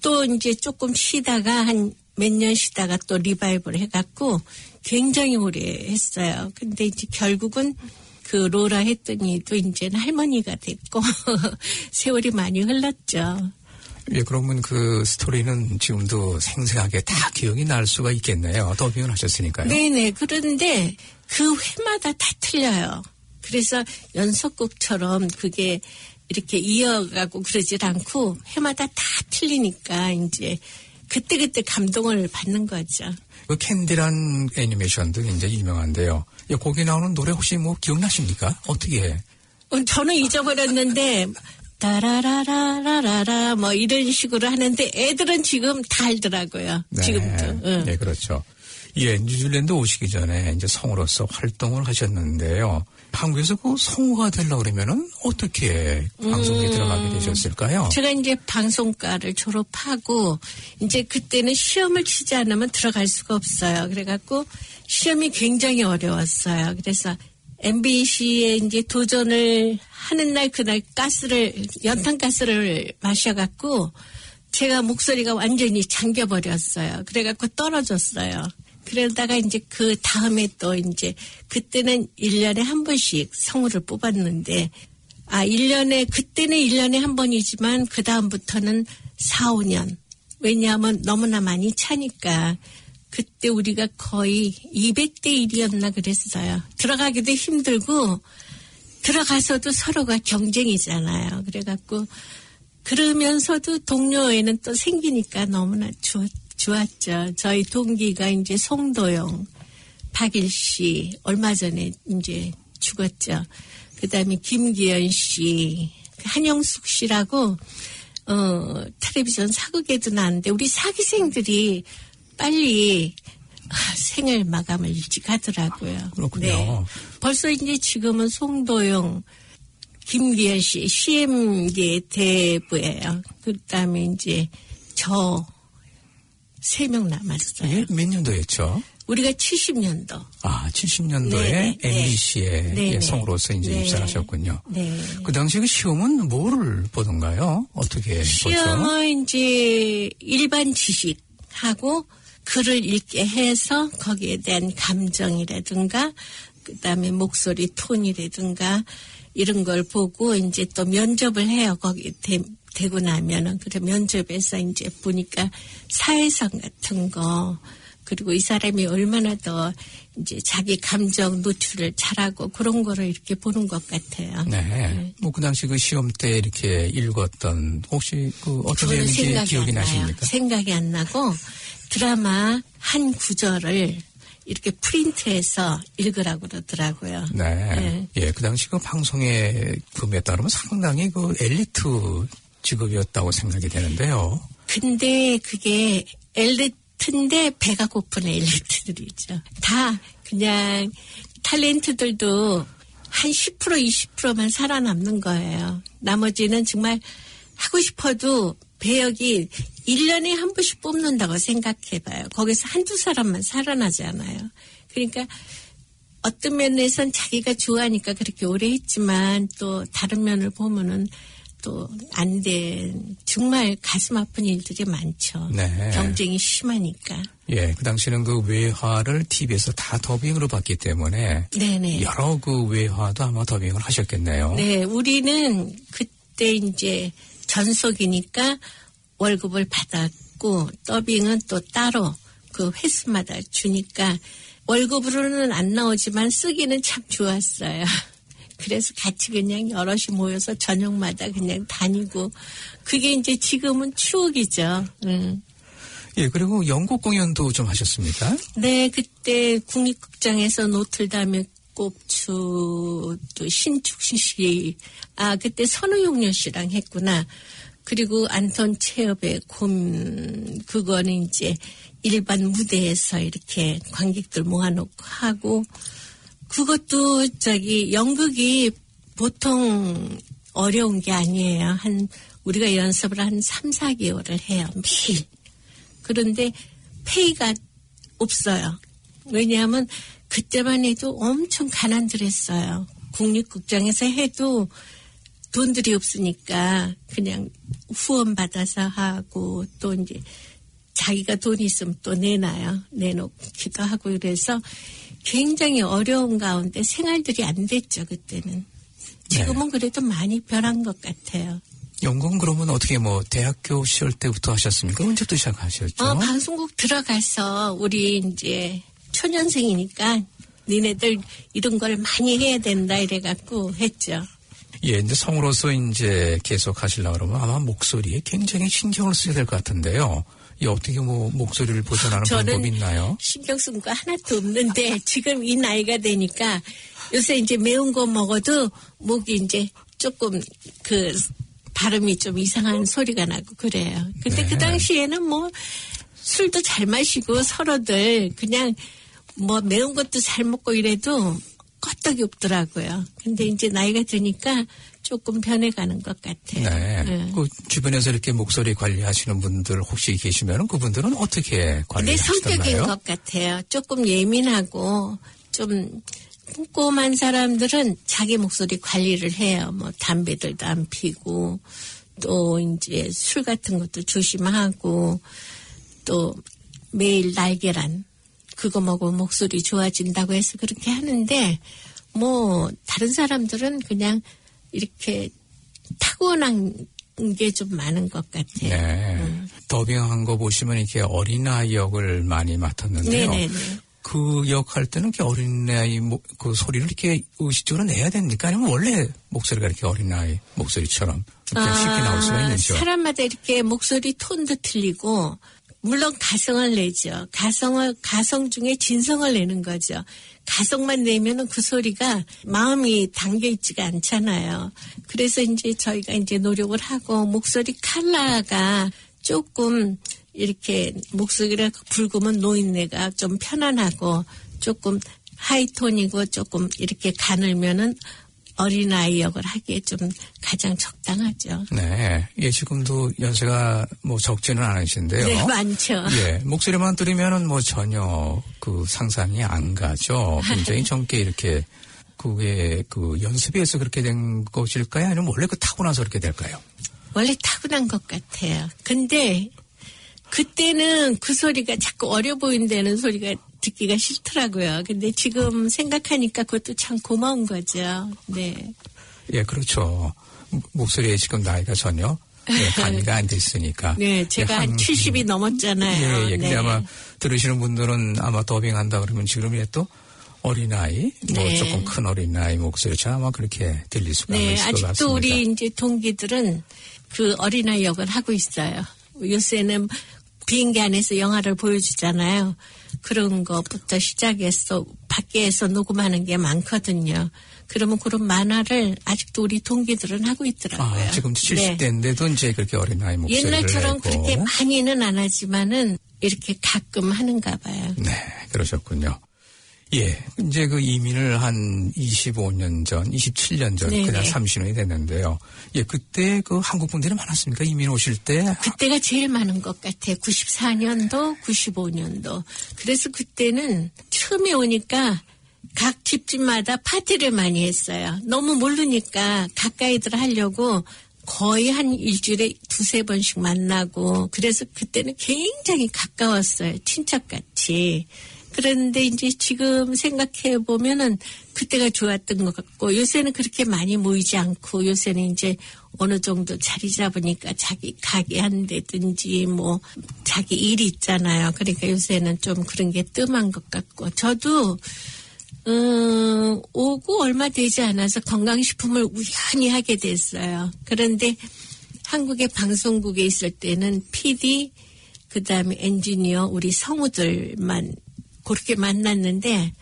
또 이제 조금 쉬다가 한 몇 년 쉬다가 또 리바이벌 해갖고 굉장히 오래 했어요. 근데 이제 결국은 그 로라 했더니 또 이제는 할머니가 됐고 세월이 많이 흘렀죠. 예, 그러면 그 스토리는 지금도 생생하게 다 기억이 날 수가 있겠네요. 더빙을 하셨으니까요. 네네. 그런데 그 회마다 다 틀려요. 그래서 연속곡처럼 그게 이렇게 이어가고 그러질 않고 회마다 다 틀리니까 이제 그때 그때 감동을 받는 거죠. 그 캔디란 애니메이션도 굉장히 유명한데요. 예, 거기 나오는 노래 혹시 뭐 기억나십니까? 어떻게? 어, 저는 잊어버렸는데 따라라라라라라 뭐 이런 식으로 하는데 애들은 지금 다 알더라고요. 네. 지금도. 응. 네, 그렇죠. 예, 뉴질랜드 오시기 전에 이제 성우로서 활동을 하셨는데요. 한국에서 그 성우가 되려고 그러면은 어떻게 방송에 음. 들어가게 되셨을까요? 제가 이제 방송과를 졸업하고 이제 그때는 시험을 치지 않으면 들어갈 수가 없어요. 그래갖고 시험이 굉장히 어려웠어요. 그래서 MBC에 이제 도전을 하는 날 그날 가스를 연탄 가스를 마셔갖고 제가 목소리가 완전히 잠겨버렸어요. 그래갖고 떨어졌어요. 그러다가 이제 그 다음에 또 이제 그때는 1년에 한 번씩 성우를 뽑았는데 아, 1년에, 그때는 1년에 한 번이지만, 그 다음부터는 4, 5년. 왜냐하면 너무나 많이 차니까. 그때 우리가 거의 200대 1이었나 그랬어요. 들어가기도 힘들고, 들어가서도 서로가 경쟁이잖아요. 그래갖고, 그러면서도 동료에는 또 생기니까 너무나 좋, 좋았죠. 저희 동기가 이제 송도영, 박일 씨, 얼마 전에 이제 죽었죠. 그 다음에 김기현 씨, 한영숙 씨라고, 어, 텔레비전 사극에도 나왔는데, 우리 사기생들이 빨리 아, 생을 마감을 일찍 하더라고요. 그렇군요. 네. 벌써 이제 지금은 송도영, 김기현 씨, CM계 대부예요. 그 다음에 이제 저 세 명 남았어요. 예, 몇 년도였죠? 우리가 70년도. 아, 70년도에 네, 네. MBC에 네, 네. 성으로서 이제 네. 입사하셨군요. 네. 그 당시 그 시험은 뭐를 보던가요? 어떻게 보죠? 시험은 이제 일반 지식하고 글을 읽게 해서 거기에 대한 감정이라든가 그다음에 목소리 톤이라든가 이런 걸 보고 이제 또 면접을 해요. 거기 대, 되고 나면은 그래 면접에서 이제 보니까 사회성 같은 거 그리고 이 사람이 얼마나 더 이제 자기 감정 노출을 잘하고 그런 거를 이렇게 보는 것 같아요. 네. 뭐그 당시 그 시험 때 이렇게 읽었던 혹시 그 어떤 내용인지 기억이. 나십니까? 생각이 안 나고 드라마 한 구절을 이렇게 프린트해서 읽으라고 그러더라고요. 네. 네. 예, 그 당시 그 방송의 금에 따르면 상당히 그 엘리트 직업이었다고 생각이 되는데요. 근데 그게 엘리트인데 배가 고픈 엘리트들이죠. 다 그냥 탤런트들도 한 10% 20%만 살아남는 거예요. 나머지는 정말 하고 싶어도 배역이 1년에 한 번씩 뽑는다고 생각해봐요. 거기서 한두 사람만 살아나지 않아요. 그러니까 어떤 면에선 자기가 좋아하니까 그렇게 오래 했지만 또 다른 면을 보면은 또 안 된 정말 가슴 아픈 일들이 많죠. 네. 경쟁이 심하니까. 예, 그 당시에는 그 외화를 TV에서 다 더빙으로 봤기 때문에 네네. 여러 그 외화도 아마 더빙을 하셨겠네요. 네, 우리는 그때 이제 전속이니까 월급을 받았고 더빙은 또 따로 그 횟수마다 주니까 월급으로는 안 나오지만 쓰기는 참 좋았어요. 그래서 같이 그냥 여럿이 모여서 저녁마다 그냥 다니고 그게 이제 지금은 추억이죠. 응. 예, 그리고 연극 공연도 좀 하셨습니까? 네, 그때 국립극장에서 노틀담의 꼽추 또 신축시 씨, 아 그때 선우용녀 씨랑 했구나. 그리고 안톤 체업의 곰 그거는 이제 일반 무대에서 이렇게 관객들 모아놓고 하고 그것도 저기 연극이 보통 어려운 게 아니에요. 한 우리가 연습을 한 3, 4개월을 해요. 매일. 그런데 페이가 없어요. 왜냐하면 그때만 해도 엄청 가난들했어요. 국립극장에서 해도 돈들이 없으니까 그냥 후원 받아서 하고 또 이제 자기가 돈 있으면 또 내놔요. 내놓기도 하고 그래서 굉장히 어려운 가운데 생활들이 안 됐죠 그때는. 지금은 그래도 많이 변한 것 같아요. 연극은 그러면 어떻게 뭐 대학교 시절 때부터 하셨습니까? 언제부터 시작하셨죠? 어, 방송국 들어가서 우리 이제 초년생이니까 니네들 이런 걸 많이 해야 된다 이래갖고 했죠. 예, 이제 성으로서 이제 계속 하시려고 그러면 아마 목소리에 굉장히 신경을 쓰셔야 될 것 같은데요. 이 어떻게 뭐 목소리를 보존하는 방법이 있나요? 신경 쓴 거 하나도 없는데 지금 이 나이가 되니까 요새 이제 매운 거 먹어도 목이 이제 조금 그 발음이 좀 이상한 소리가 나고 그래요. 근데 네. 그 당시에는 뭐 술도 잘 마시고 서로들 그냥 뭐 매운 것도 잘 먹고 이래도 껐떡이 없더라고요. 근데 이제 나이가 드니까 조금 변해가는 것 같아요. 네. 네. 그 주변에서 이렇게 목소리 관리하시는 분들 혹시 계시면 그분들은 어떻게 내 관리를 성격인? 것 같아요. 조금 예민하고 좀 꼼꼼한 사람들은 자기 목소리 관리를 해요. 뭐 담배들도 안 피고 또 이제 술 같은 것도 조심하고 또 매일 날계란 그거 먹으면 목소리 좋아진다고 해서 그렇게 하는데 뭐 다른 사람들은 그냥 이렇게 타고난 게 좀 많은 것 같아요. 네. 더빙한 거 보시면 이렇게 어린아이 역을 많이 맡았는데요. 네네네. 그 역할 때는 이렇게 어린아이 모- 그 소리를 이렇게 의식적으로 내야 됩니까? 아니면 원래 목소리가 이렇게 어린아이 목소리처럼 이렇게 쉽게 나올 수가 있는지요? 아, 사람마다 이렇게 목소리 톤도 틀리고 물론 가성을 내죠. 가성을 가성 중에 진성을 내는 거죠. 가성만 내면은 그 소리가 마음이 담겨 있지가 않잖아요. 그래서 이제 저희가 이제 노력을 하고 목소리 칼라가 조금 이렇게 목소리가 붉으면 노인네가 좀 편안하고 조금 하이톤이고 조금 이렇게 가늘면은 어린아이 역을 하기에 좀 가장 적당하죠. 네. 예, 지금도 연세가 뭐 적지는 않으신데요. 네, 많죠. 예, 목소리만 들으면은 뭐 전혀 그 상상이 안 가죠. 굉장히 젊게 이렇게 그게 그 연습에서 그렇게 된 것일까요? 아니면 원래 그 타고나서 그렇게 될까요? 원래 타고난 것 같아요. 근데 그때는 그 소리가 자꾸 어려 보인다는 소리가 듣기가 싫더라고요. 근데 지금 생각하니까 그것도 참 고마운 거죠. 네. 예, 그렇죠. 목- 목소리에 지금 나이가 전혀 예, 가미가 안 됐으니까. 네, 제가 예, 한 70이 넘었잖아요. 예, 예. 근데 네. 아마 들으시는 분들은 아마 더빙한다 그러면 지금 이제 또 어린아이, 뭐 네. 조금 큰 어린아이 목소리처럼 아마 그렇게 들릴 수가 네, 있을 것 같습니다. 아직도 우리 이제 동기들은 그 어린아이 역을 하고 있어요. 요새는 비행기 안에서 영화를 보여주잖아요. 그런 것부터 시작해서 밖에서 녹음하는 게 많거든요. 그러면 그런 만화를 아직도 우리 동기들은 하고 있더라고요. 아, 지금 네. 70대인데도 이제 그렇게 어린아이 목소리를 옛날처럼 내고. 그렇게 많이는 안 하지만은 이렇게 가끔 하는가 봐요. 네, 그러셨군요. 예, 이제 그 이민을 한 25년 전, 27년 전, 네네. 그냥 30년이 됐는데요. 예, 그때 그 한국 분들이 많았습니까? 이민 오실 때? 그때가 제일 많은 것 같아요. 94년도, 95년도. 그래서 그때는 처음에 오니까 각 집집마다 파티를 많이 했어요. 너무 모르니까 가까이들 하려고 거의 한 일주일에 두세 번씩 만나고 그래서 그때는 굉장히 가까웠어요. 친척같이. 그런데 이제 지금 생각해 보면은 그때가 좋았던 것 같고 요새는 그렇게 많이 모이지 않고 요새는 이제 어느 정도 자리 잡으니까 자기 가게 한다든지 뭐 자기 일이 있잖아요. 그러니까 요새는 좀 그런 게 뜸한 것 같고 저도 음, 오고 얼마 되지 않아서 건강식품을 우연히 하게 됐어요. 그런데 한국의 방송국에 있을 때는 PD, 그 다음에 엔지니어, 우리 성우들만 그렇게 만났는데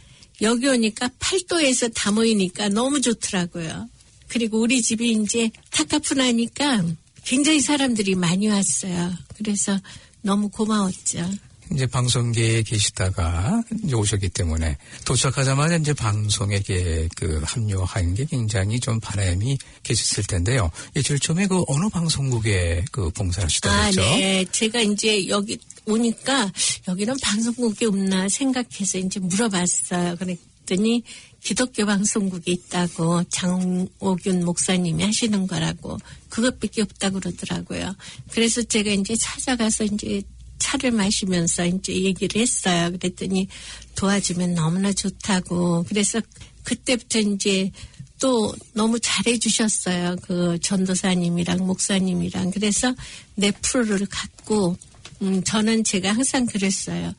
여기 오니까 팔도에서 다 모이니까 너무 좋더라고요. 그리고 우리 집이 이제 타카푸나니까 굉장히 사람들이 많이 왔어요. 그래서 너무 고마웠죠. 이제 방송계에 계시다가 이제 오셨기 때문에 도착하자마자 이제 방송에게 그 합류하는 게 굉장히 좀 바람이 계셨을 텐데요. 예, 제일 처음에 그 어느 방송국에 그 봉사를 하시다고 아, 했죠? 네. 제가 이제 여기 오니까 여기는 방송국이 없나 생각해서 이제 물어봤어요. 그랬더니 기독교 방송국이 있다고 장오균 목사님이 하시는 거라고 그것밖에 없다고 그러더라고요. 그래서 제가 이제 찾아가서 이제 차를 마시면서 이제 얘기를 했어요. 그랬더니 도와주면 너무나 좋다고. 그래서 그때부터 이제 또 너무 잘해주셨어요. 그 전도사님이랑 목사님이랑. 그래서 내 프로를 갖고, 음, 저는 제가 항상 그랬어요.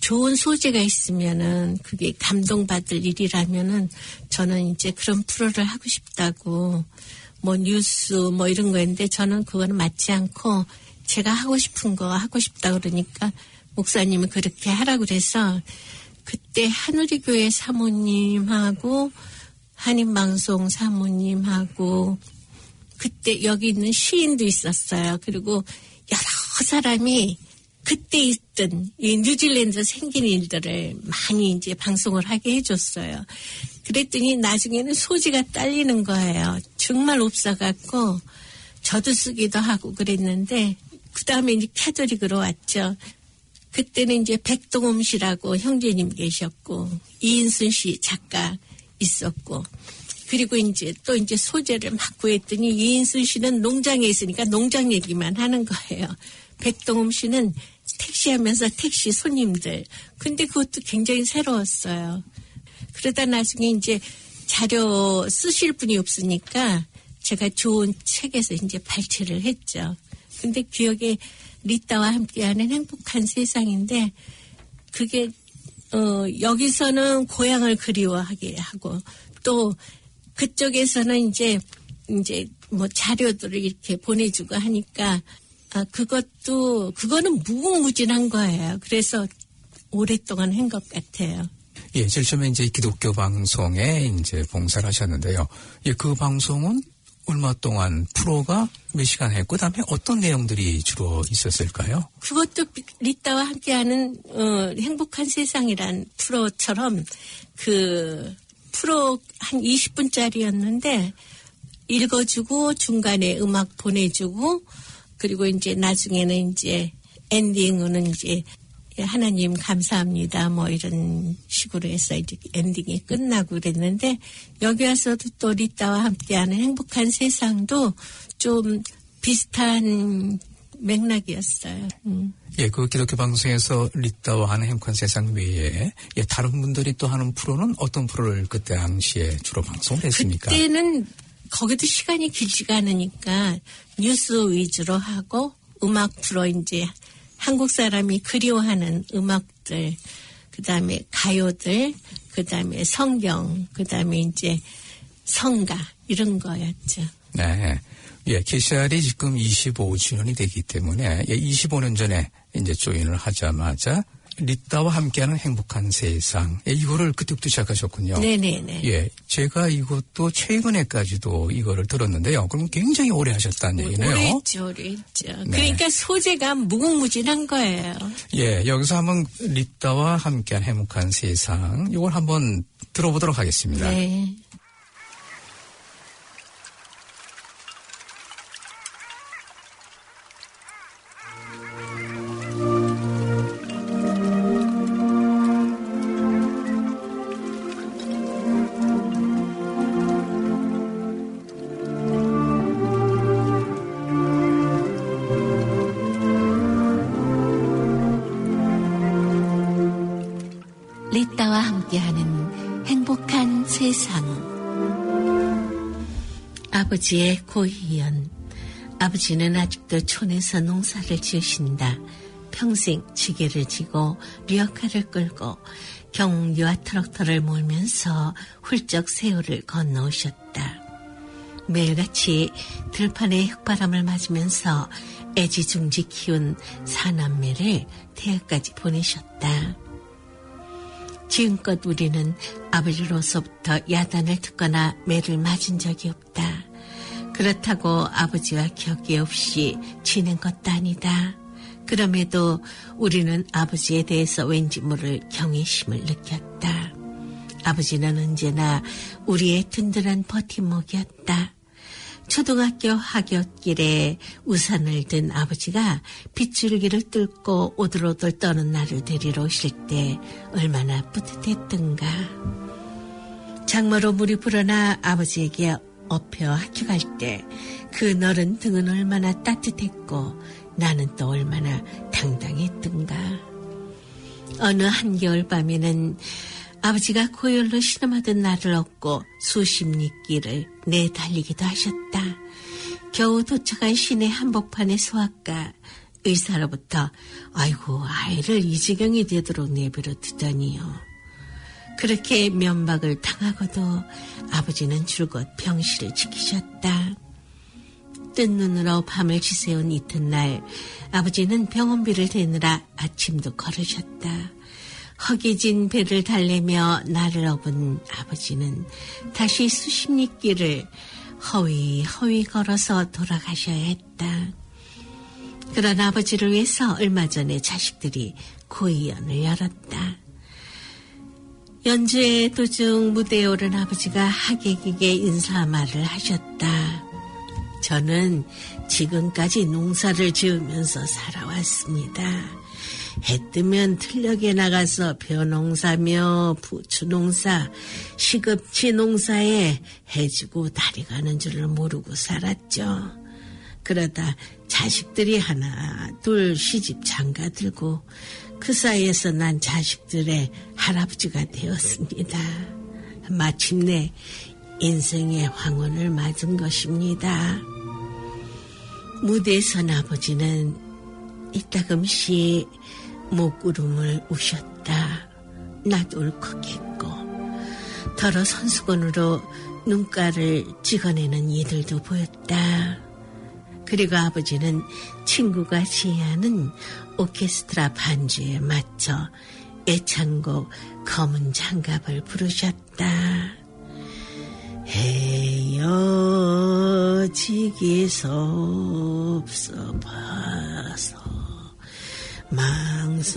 좋은 소재가 있으면은 그게 감동받을 일이라면은 저는 이제 그런 프로를 하고 싶다고 뭐 뉴스 뭐 이런 거였는데 저는 그거는 맞지 않고 제가 하고 싶은 거 하고 싶다 그러니까 목사님이 그렇게 하라고 그래서 그때 한우리교회 사모님하고 한인방송 사모님하고 그때 여기 있는 시인도 있었어요. 그리고 여러 사람이 그때 있던 이 뉴질랜드 생긴 일들을 많이 이제 방송을 하게 해줬어요. 그랬더니 나중에는 소지가 딸리는 거예요. 정말 없어갖고 저도 쓰기도 하고 그랬는데 그 다음에 이제 캐톨릭으로 왔죠. 그때는 이제 백동음 씨라고 형제님 계셨고 이인순 씨 작가 있었고 그리고 이제 또 이제 소재를 막 구했더니 이인순 씨는 농장에 있으니까 농장 얘기만 하는 거예요. 백동음 씨는 택시하면서 택시 손님들. 근데 그것도 굉장히 새로웠어요. 그러다 나중에 이제 자료 쓰실 분이 없으니까 제가 좋은 책에서 이제 발췌를 했죠. 근데 기억에 리따와 함께하는 행복한 세상인데 그게 어 여기서는 고향을 그리워하게 하고 또 그쪽에서는 이제 이제 뭐 자료들을 이렇게 보내주고 하니까 아 그것도 그거는 무궁무진한 거예요. 그래서 오랫동안 한 것 같아요. 예, 제일 처음에 이제 기독교 방송에 이제 봉사를 하셨는데요. 예, 그 방송은 얼마 동안 프로가 몇 시간 했고 그 다음에 어떤 내용들이 주로 있었을까요? 그것도 리따와 함께하는 어, 행복한 세상이란 프로처럼 그 프로 한 20분짜리였는데 읽어주고 중간에 음악 보내주고 그리고 이제 나중에는 이제 엔딩은 이제 하나님 감사합니다 뭐 이런 식으로 해서 이제 엔딩이 끝나고 그랬는데 여기 와서도 또 리따와 함께하는 행복한 세상도 좀 비슷한 맥락이었어요. 음. 예, 그 기독교 방송에서 리따와 하는 행복한 세상 외에 예, 다른 분들이 또 하는 프로는 어떤 프로를 그때 당시에 주로 방송을 했습니까? 그때는 거기도 시간이 길지가 않으니까 뉴스 위주로 하고 음악 프로 이제 한국 사람이 그리워하는 음악들, 그 다음에 가요들, 그 다음에 성경, 그 다음에 이제 성가 이런 거였죠. 네. 예, KCR이 지금 25주년이 되기 때문에 예, 25년 전에 이제 조인을 하자마자 리따와 함께하는 행복한 세상 예, 이거를 그때부터 시작하셨군요. 네네네. 예, 제가 이것도 최근에까지도 이거를 들었는데요. 그럼 굉장히 오래 하셨다는 얘기네요. 오래 했죠, 오래 했죠. 네. 그러니까 소재가 무궁무진한 거예요. 예, 여기서 한번 리따와 함께한 행복한 세상 이걸 한번 들어보도록 하겠습니다. 네. 아버지의 고희연. 아버지는 아직도 촌에서 농사를 지으신다. 평생 지게를 지고 리어카를 끌고 경운기와 트럭터를 몰면서 훌쩍 세월을 건너오셨다. 매일같이 들판의 흙바람을 맞으면서 애지중지 키운 사남매를 대학까지 보내셨다. 지금껏 우리는 아버지로서부터 야단을 듣거나 매를 맞은 적이 없다. 그렇다고 아버지와 격이 없이 지낸 것도 아니다. 그럼에도 우리는 아버지에 대해서 왠지 모를 경외심을 느꼈다. 아버지는 언제나 우리의 든든한 버팀목이었다. 초등학교 하굣길에 우산을 든 아버지가 빗줄기를 뚫고 오들오들 떠는 나를 데리러 오실 때 얼마나 뿌듯했던가. 장마로 물이 불어나 아버지에게 업혀 학교 갈 때 그 너른 등은 얼마나 따뜻했고 나는 또 얼마나 당당했던가. 어느 한겨울 밤에는 아버지가 고열로 신음하던 나를 얻고 수십 리 길을 내달리기도 하셨다. 겨우 도착한 시내 한복판의 소아과 의사로부터 아이고 아이를 이 지경이 되도록 내버려 두다니요. 그렇게 면박을 당하고도 아버지는 줄곧 병실을 지키셨다. 뜬 눈으로 밤을 지새운 이튿날 아버지는 병원비를 대느라 아침도 걸으셨다. 허기진 배를 달래며 나를 업은 아버지는 다시 수십 리 길을 허위 허위 걸어서 돌아가셔야 했다. 그런 아버지를 위해서 얼마 전에 자식들이 고의연을 열었다. 연주의 도중 무대에 오른 아버지가 하객에게 인사말을 하셨다. 저는 지금까지 농사를 지으면서 살아왔습니다. 해 뜨면 틀녘에 나가서 벼농사며 부추농사, 시급지 농사에 해주고 다리 가는 줄을 모르고 살았죠. 그러다 자식들이 하나 둘 시집 장가 들고 그 사이에서 난 자식들의 할아버지가 되었습니다. 마침내 인생의 황혼을 맞은 것입니다. 무대에 선 아버지는 이따금씩 목구름을 우셨다. 나도 울컥했고 더러 손수건으로 눈가를 찍어내는 이들도 보였다. 그리고 아버지는 친구가 지휘하는 오케스트라 반주에 맞춰 애창곡 검은 장갑을 부르셨다. 헤어지기서 봐서 망설이는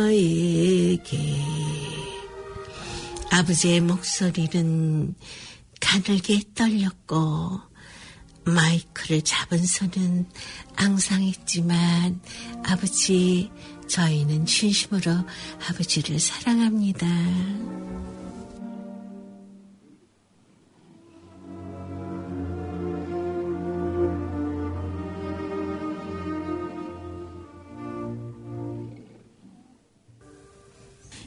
나에게 아버지의 목소리는 가늘게 떨렸고 마이크를 잡은 손은 앙상했지만 아버지 저희는 진심으로 아버지를 사랑합니다.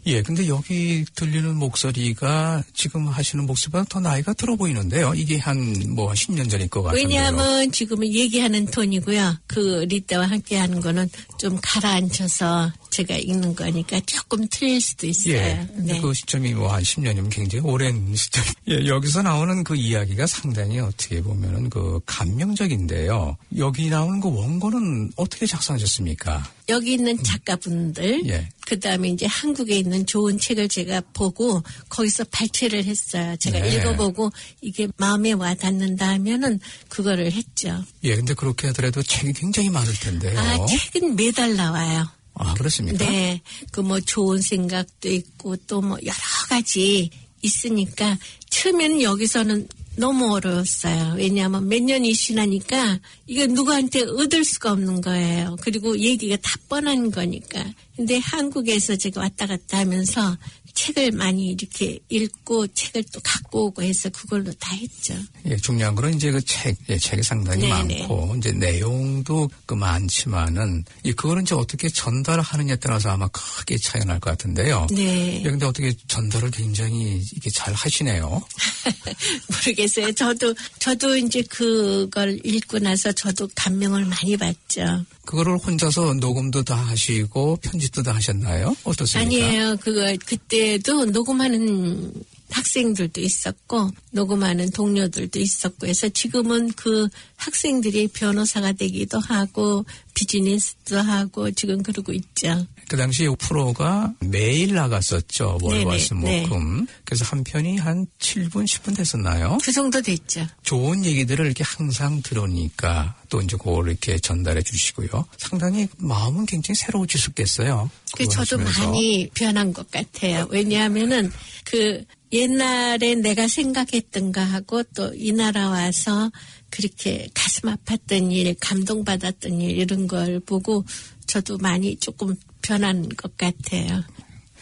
예, 근데 여기 들리는 목소리가 지금 하시는 목소리보다 더 나이가 들어 보이는데요. 이게 한 뭐 10년 전일 것 같은데요. 왜냐하면 지금은 얘기하는 톤이고요. 그 리따와 함께 하는 거는 좀 가라앉혀서 제가 읽는 거니까 조금 틀릴 수도 있어요. 예. 네. 그 시점이 뭐 한 10년이면 굉장히 오랜 시점. 예, 여기서 나오는 그 이야기가 상당히 어떻게 보면은 그 감명적인데요. 여기 나오는 그 원고는 어떻게 작성하셨습니까? 여기 있는 작가분들, 예. 그 다음에 이제 한국에 있는 좋은 책을 제가 보고 거기서 발췌를 했어요. 제가 네. 읽어보고 이게 마음에 와 닿는다 하면은 그거를 했죠. 예, 근데 그렇게 하더라도 책이 굉장히 많을 텐데요. 아, 책은 매달 나와요. 아, 그렇습니까? 네. 그 뭐 좋은 생각도 있고 또 뭐 여러 가지 있으니까 처음에는 여기서는 너무 어려웠어요. 왜냐하면 몇 년이 지나니까 이게 누구한테 얻을 수가 없는 거예요. 그리고 얘기가 다 뻔한 거니까. 근데 한국에서 제가 왔다 갔다 하면서 책을 많이 이렇게 읽고 책을 또 갖고 오고 해서 그걸로 다 했죠. 예, 중요한 거는 이제 그 책, 예, 책이 상당히 네네. 많고, 이제 내용도 그 많지만은, 이, 그거는 이제 어떻게 전달하느냐에 따라서 아마 크게 차이가 날것 같은데요. 네. 예, 근데 어떻게 전달을 굉장히 이렇게 잘 하시네요. 모르겠어요. 저도 저도 이제 그걸 읽고 나서 저도 감명을 많이 받죠. 그거를 혼자서 녹음도 다 하시고, 편집도 다 하셨나요? 어떻습니까? 아니에요. 그거 그때도 녹음하는 학생들도 있었고 녹음하는 동료들도 있었고 해서 지금은 그 학생들이 변호사가 되기도 하고 비즈니스도 하고 지금 그러고 있죠. 그 당시 프로가 매일 나갔었죠. 월화수목금. 그래서 한 편이 한 7분, 10분 됐었나요? 그 정도 됐죠. 좋은 얘기들을 이렇게 항상 들으니까 또 이제 그걸 이렇게 전달해 주시고요. 상당히 마음은 굉장히 새로워지셨겠어요. 그 저도 하시면서. 많이 변한 것 같아요. 왜냐하면은 그 옛날에 내가 생각했던가 하고 또 이 나라 와서 그렇게 가슴 아팠던 일, 감동받았던 일 이런 걸 보고 저도 많이 조금 변한 것 같아요.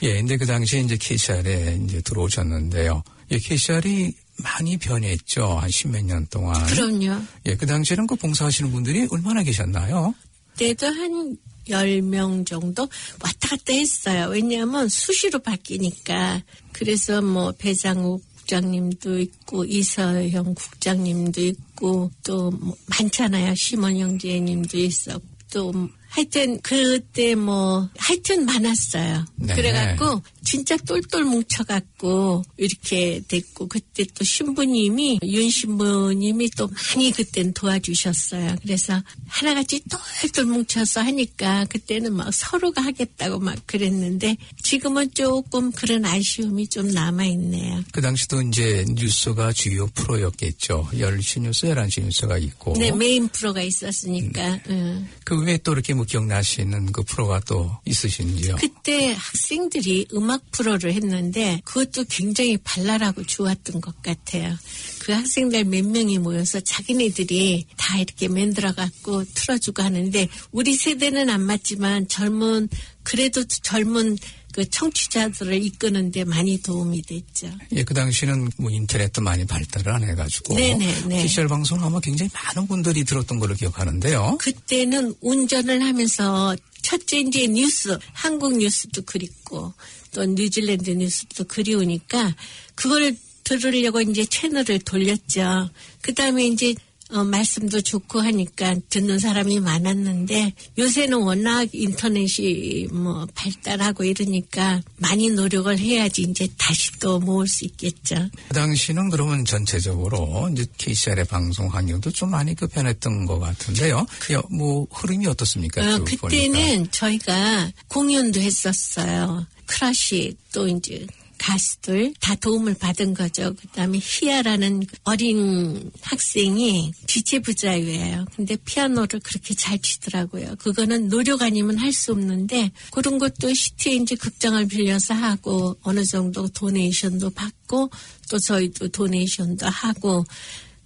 예, 근데 그 당시에 이제 KCR에 이제 들어오셨는데요. 예, KCR이 많이 변했죠. 한 십몇 년 동안. 그럼요. 예, 그 당시에는 그 봉사하시는 분들이 얼마나 계셨나요? 그때도 한 10명 정도 왔다 갔다 했어요. 왜냐하면 수시로 바뀌니까. 그래서 뭐 배장욱 국장님도 있고 이서영 국장님도 있고 또 뭐 많잖아요. 심원 형제님도 있었고 또 하여튼 그때 뭐 하여튼 많았어요. 네. 그래갖고 진짜 똘똘 뭉쳐갖고 이렇게 됐고 그때 또 신부님이 윤 신부님이 또 많이 그땐 도와주셨어요. 그래서 하나같이 똘똘 뭉쳐서 하니까 그때는 막 서로가 하겠다고 막 그랬는데 지금은 조금 그런 아쉬움이 좀 남아 있네요. 그 당시도 이제 뉴스가 주요 프로였겠죠. 10시 뉴스, 11시 뉴스가 있고. 네, 메인 프로가 있었으니까. 응. 그 외에 또 이렇게 뭐 기억나시는 그 프로가 또 있으신지요? 그때 학생들이 음악 프로를 했는데 그것도 굉장히 발랄하고 좋았던 것 같아요. 그 학생들 몇 명이 모여서 자기네들이 다 이렇게 만들어 갖고 틀어주고 하는데 우리 세대는 안 맞지만 젊은 그래도 젊은 그 청취자들을 이끄는데 많이 도움이 됐죠. 예, 그 당시는 뭐 인터넷도 많이 발달을 안 해가지고. 네네, 네. PCR 방송 아마 굉장히 많은 분들이 들었던 걸로 기억하는데요. 그때는 운전을 하면서 첫째 이제 뉴스, 한국 뉴스도 그립고 또 뉴질랜드 뉴스도 그리우니까 그걸 들으려고 이제 채널을 돌렸죠. 그 다음에 이제 어, 말씀도 좋고 하니까 듣는 사람이 많았는데 요새는 워낙 인터넷이 뭐 발달하고 이러니까 많이 노력을 해야지 이제 다시 또 모을 수 있겠죠. 그 당시는 그러면 전체적으로 이제 KCR의 방송 환경도 좀 많이 그 변했던 것 같은데요. 그 뭐 흐름이 어떻습니까? 어, 쭉 그때는 보니까. 저희가 공연도 했었어요. 크러쉬 또 이제 가수들 다 도움을 받은 거죠. 그다음에 희아라는 어린 학생이 지체부자유예요. 근데 피아노를 그렇게 잘 치더라고요. 그거는 노력 아니면 할 수 없는데 그런 것도 city에 이제 극장을 빌려서 하고 어느 정도 donation도 받고 또 저희도 donation도 하고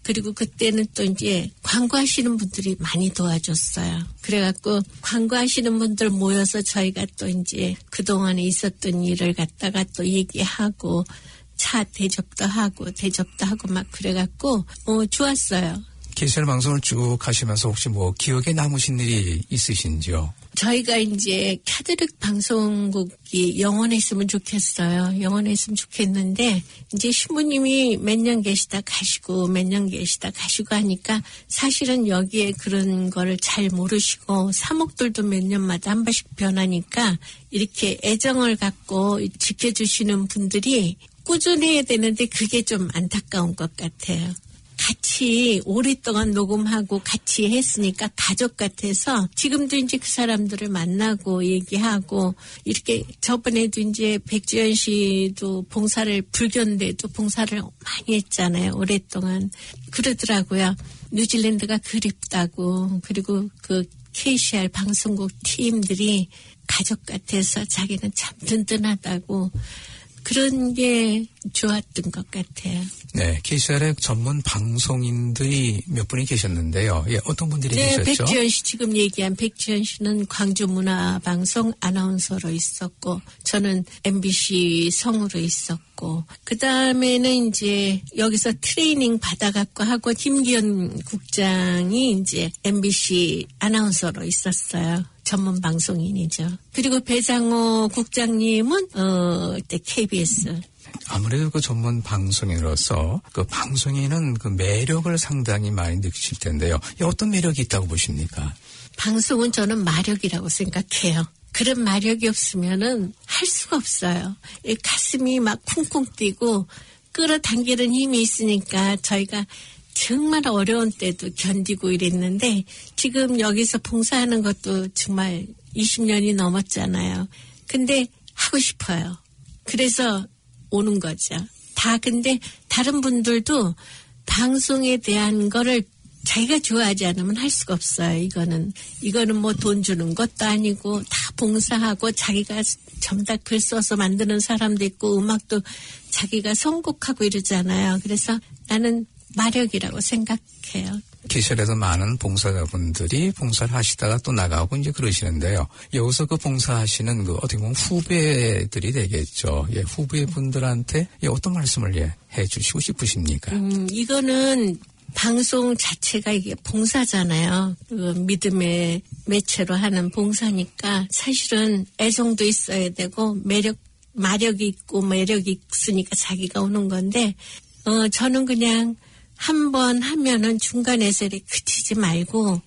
그리고 그때는 또 이제 광고하시는 분들이 많이 도와줬어요. 그래갖고 광고하시는 분들 모여서 저희가 또 이제 그동안에 있었던 일을 갖다가 또 얘기하고 차 대접도 하고 대접도 하고 막 그래갖고 어 좋았어요. KCR 방송을 쭉 하시면서 혹시 뭐 기억에 남으신 일이 있으신지요? 저희가 이제 카드릭 방송국이 영원했으면 좋겠어요. 영원했으면 좋겠는데 이제 신부님이 몇 년 계시다 가시고 몇 년 계시다 가시고 하니까 사실은 여기에 그런 거를 잘 모르시고 사목들도 몇 년마다 한 번씩 변하니까 이렇게 애정을 갖고 지켜주시는 분들이 꾸준해야 되는데 그게 좀 안타까운 것 같아요. 같이 오랫동안 녹음하고 같이 했으니까 가족 같아서 지금도 이제 그 사람들을 만나고 얘기하고 이렇게 저번에도 이제 백주연 씨도 봉사를 불교인데도 봉사를 많이 했잖아요. 오랫동안 그러더라고요. 뉴질랜드가 그립다고 그리고 그 KCR 방송국 팀들이 가족 같아서 자기는 참 든든하다고 그런 게 좋았던 것 같아요. 네, KCR의 전문 방송인들이 몇 분이 계셨는데요. 예, 어떤 분들이 네, 계셨죠? 백지연 씨 지금 얘기한 백지연 씨는 광주 문화방송 아나운서로 있었고 저는 MBC 성우로 있었고 그 다음에는 이제 여기서 트레이닝 받아갖고 하고 김기현 국장이 이제 MBC 아나운서로 있었어요. 전문 방송인이죠. 그리고 배장호 국장님은 어 그때 KBS 아무래도 그 전문 방송인으로서 그 방송인은 그 매력을 상당히 많이 느끼실 텐데요. 이 어떤 매력이 있다고 보십니까? 방송은 저는 마력이라고 생각해요. 그런 마력이 없으면은 할 수가 없어요. 이 가슴이 막 쿵쿵 뛰고 끌어당기는 힘이 있으니까 저희가 정말 어려운 때도 견디고 이랬는데 지금 여기서 봉사하는 것도 정말 20년이 넘었잖아요. 근데 하고 싶어요. 그래서 오는 거죠. 다 근데 다른 분들도 방송에 대한 거를 자기가 좋아하지 않으면 할 수가 없어요. 이거는 이거는 뭐 돈 주는 것도 아니고 다 봉사하고 자기가 점다 글 써서 만드는 사람도 있고 음악도 자기가 선곡하고 이러잖아요. 그래서 나는 마력이라고 생각해요. 기실에서 많은 봉사자분들이 봉사를 하시다가 또 나가고 이제 그러시는데요. 여기서 그 봉사하시는 그 어떻게 보면 후배들이 되겠죠. 예, 후배분들한테 예, 어떤 말씀을 예, 해 주시고 싶으십니까? 음, 이거는 방송 자체가 이게 봉사잖아요. 그 믿음의 매체로 하는 봉사니까 사실은 애정도 있어야 되고 매력, 마력이 있고 매력이 있으니까 자기가 오는 건데, 어, 저는 그냥 한 번 하면은 중간에서 이렇게 그치지 말고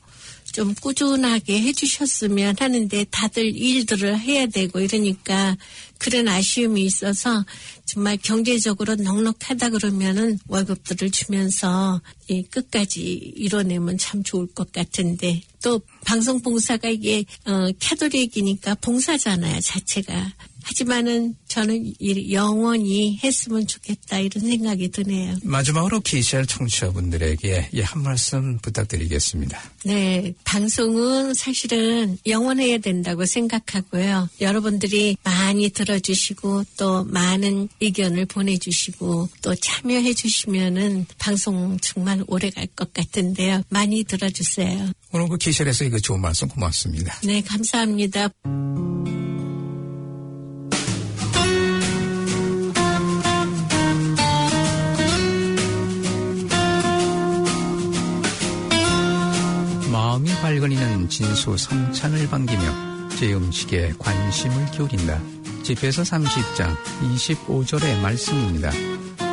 좀 꾸준하게 해주셨으면 하는데 다들 일들을 해야 되고 이러니까 그런 아쉬움이 있어서 정말 경제적으로 넉넉하다 그러면은 월급들을 주면서 이 끝까지 이뤄내면 참 좋을 것 같은데 또 방송 봉사가 이게 어 캐톨릭이니까 봉사잖아요 자체가 하지만은 저는 이- 영원히 했으면 좋겠다 이런 생각이 드네요. 마지막으로 KCR 청취자분들에게 예, 한 말씀 부탁드리겠습니다. 네, 방송은 사실은 영원해야 된다고 생각하고요. 여러분들이 많이 들어주시고 또 많은 의견을 보내주시고 또 참여해 주시면은 방송 정말 오래 갈 것 같은데요. 많이 들어주세요. 오늘 그 KCR에서 이거 좋은 말씀 고맙습니다. 네, 감사합니다. 마음이 발거리는 진수 성찬을 반기며 제 음식에 관심을 기울인다. 집에서 30장 25절의 말씀입니다.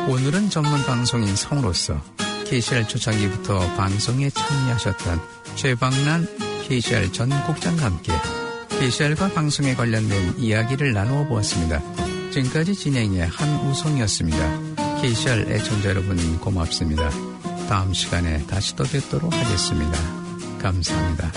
오늘은 전문 방송인 성으로서 KCR 초창기부터 방송에 참여하셨던 최방란 KCR 전 국장과 함께 KCR과 방송에 관련된 이야기를 나누어 보았습니다. 지금까지 진행의 한우성이었습니다. KCR 애청자 여러분 고맙습니다. 다음 시간에 다시 또 뵙도록 하겠습니다. 감사합니다.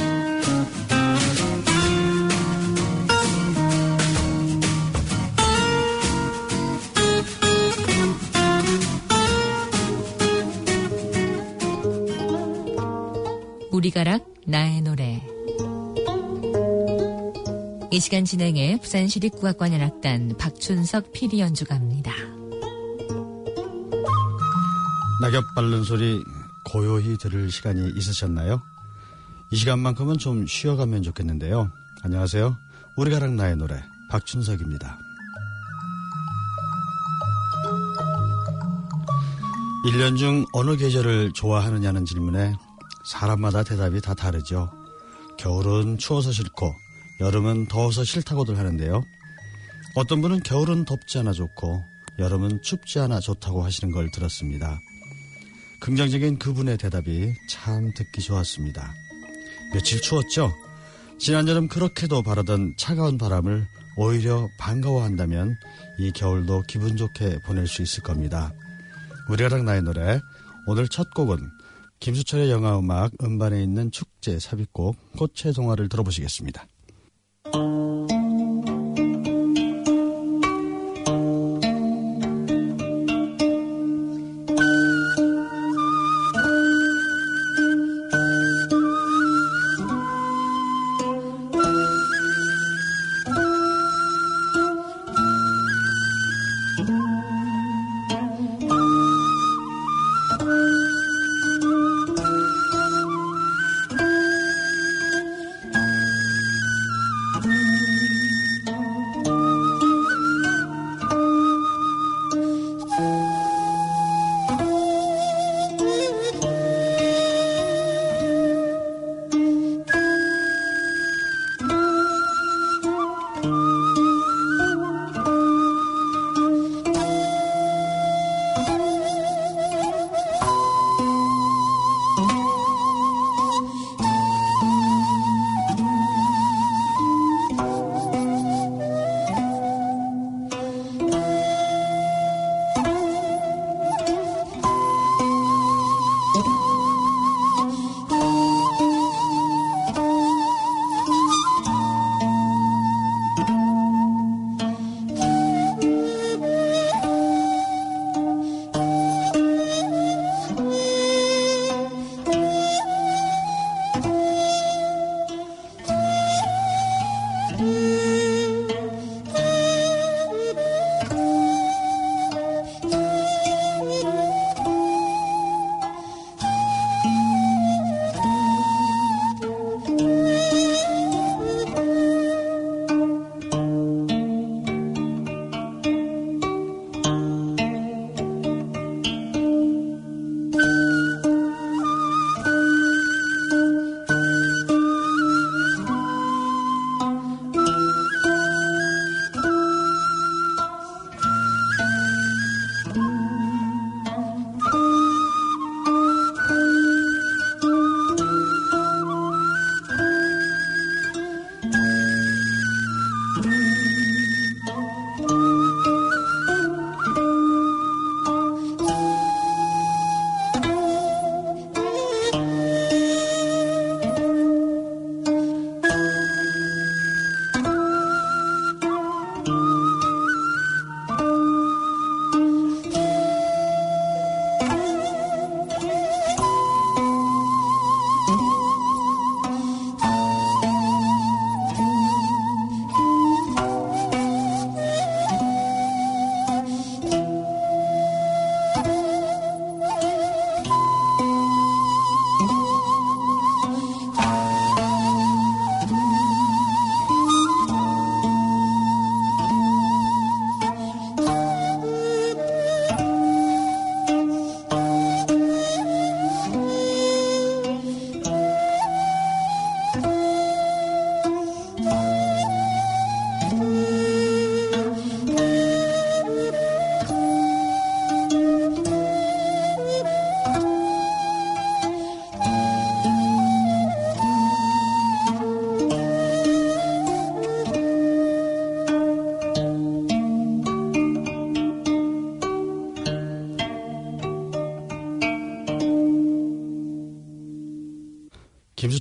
우리가락 나의 노래 이 시간 진행해 부산시립국악관현악단 박춘석 PD 연주가입니다. 낙엽 밟는 소리 고요히 들을 시간이 있으셨나요? 이 시간만큼은 좀 쉬어가면 좋겠는데요. 안녕하세요. 우리가락 나의 노래 박춘석입니다. 1년 중 어느 계절을 좋아하느냐는 질문에 사람마다 대답이 다 다르죠. 겨울은 추워서 싫고 여름은 더워서 싫다고들 하는데요. 어떤 분은 겨울은 덥지 않아 좋고 여름은 춥지 않아 좋다고 하시는 걸 들었습니다. 긍정적인 그분의 대답이 참 듣기 좋았습니다. 며칠 추웠죠? 지난 여름 그렇게도 바라던 차가운 바람을 오히려 반가워한다면 이 겨울도 기분 좋게 보낼 수 있을 겁니다. 우리가랑 나의 노래 오늘 첫 곡은 김수철의 영화음악 음반에 있는 축제 삽입곡 꽃의 동화를 들어보시겠습니다.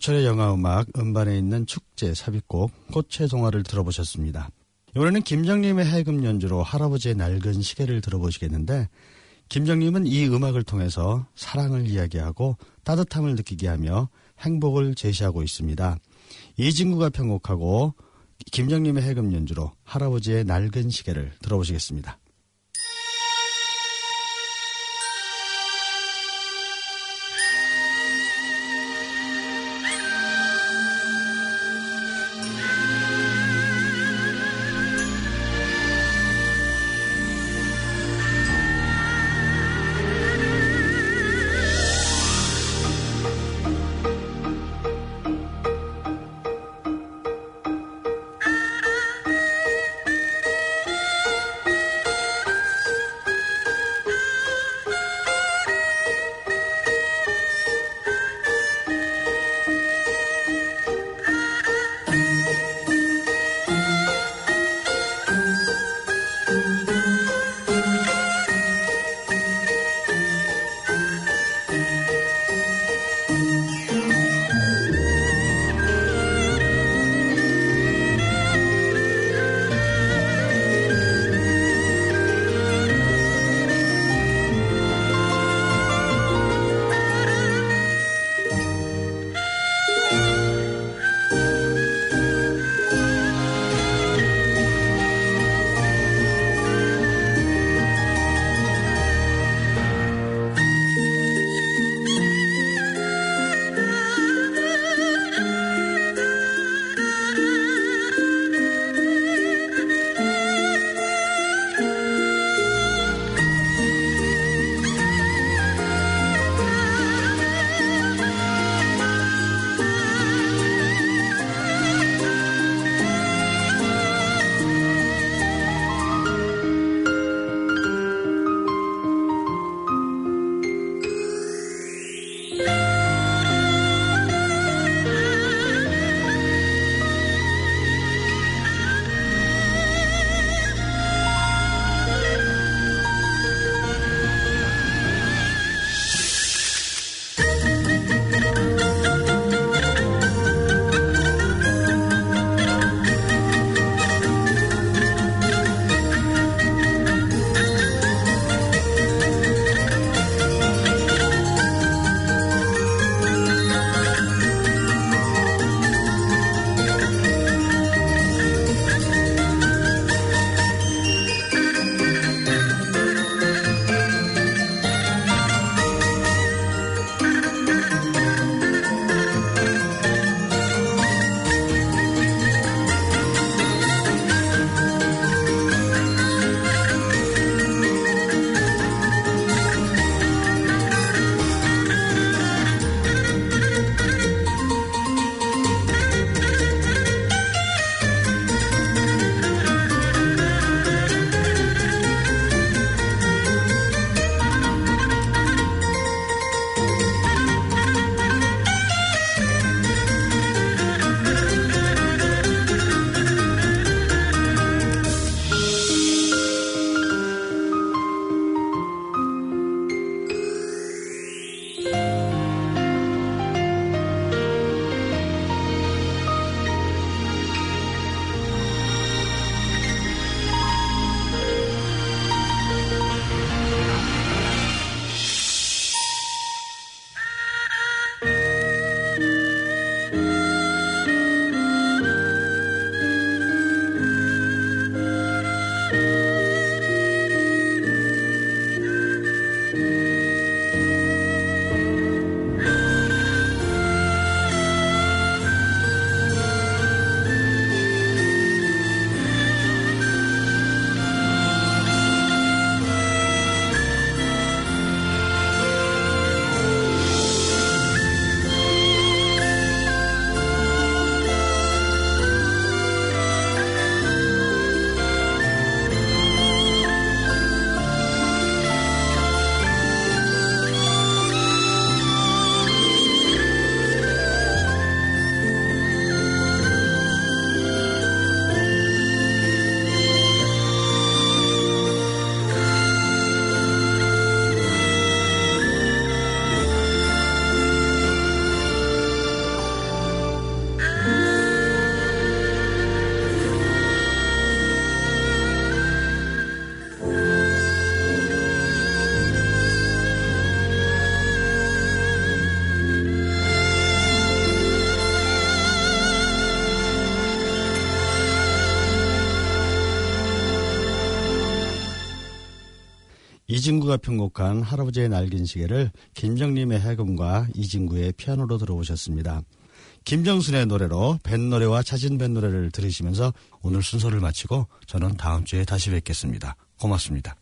김수철의 영화음악 음반에 있는 축제 삽입곡 꽃의 동화를 들어보셨습니다. 이번에는 김정림의 해금 연주로 할아버지의 낡은 시계를 들어보시겠는데 김정림은 이 음악을 통해서 사랑을 이야기하고 따뜻함을 느끼게 하며 행복을 제시하고 있습니다. 이진구가 편곡하고 김정림의 해금 연주로 할아버지의 낡은 시계를 들어보시겠습니다. 이진구가 편곡한 할아버지의 날긴 시계를 김정림의 해금과 이진구의 피아노로 들어오셨습니다. 김정순의 노래로 뱃노래와 자진 뱃노래를 들으시면서 오늘 순서를 마치고 저는 다음 주에 다시 뵙겠습니다. 고맙습니다.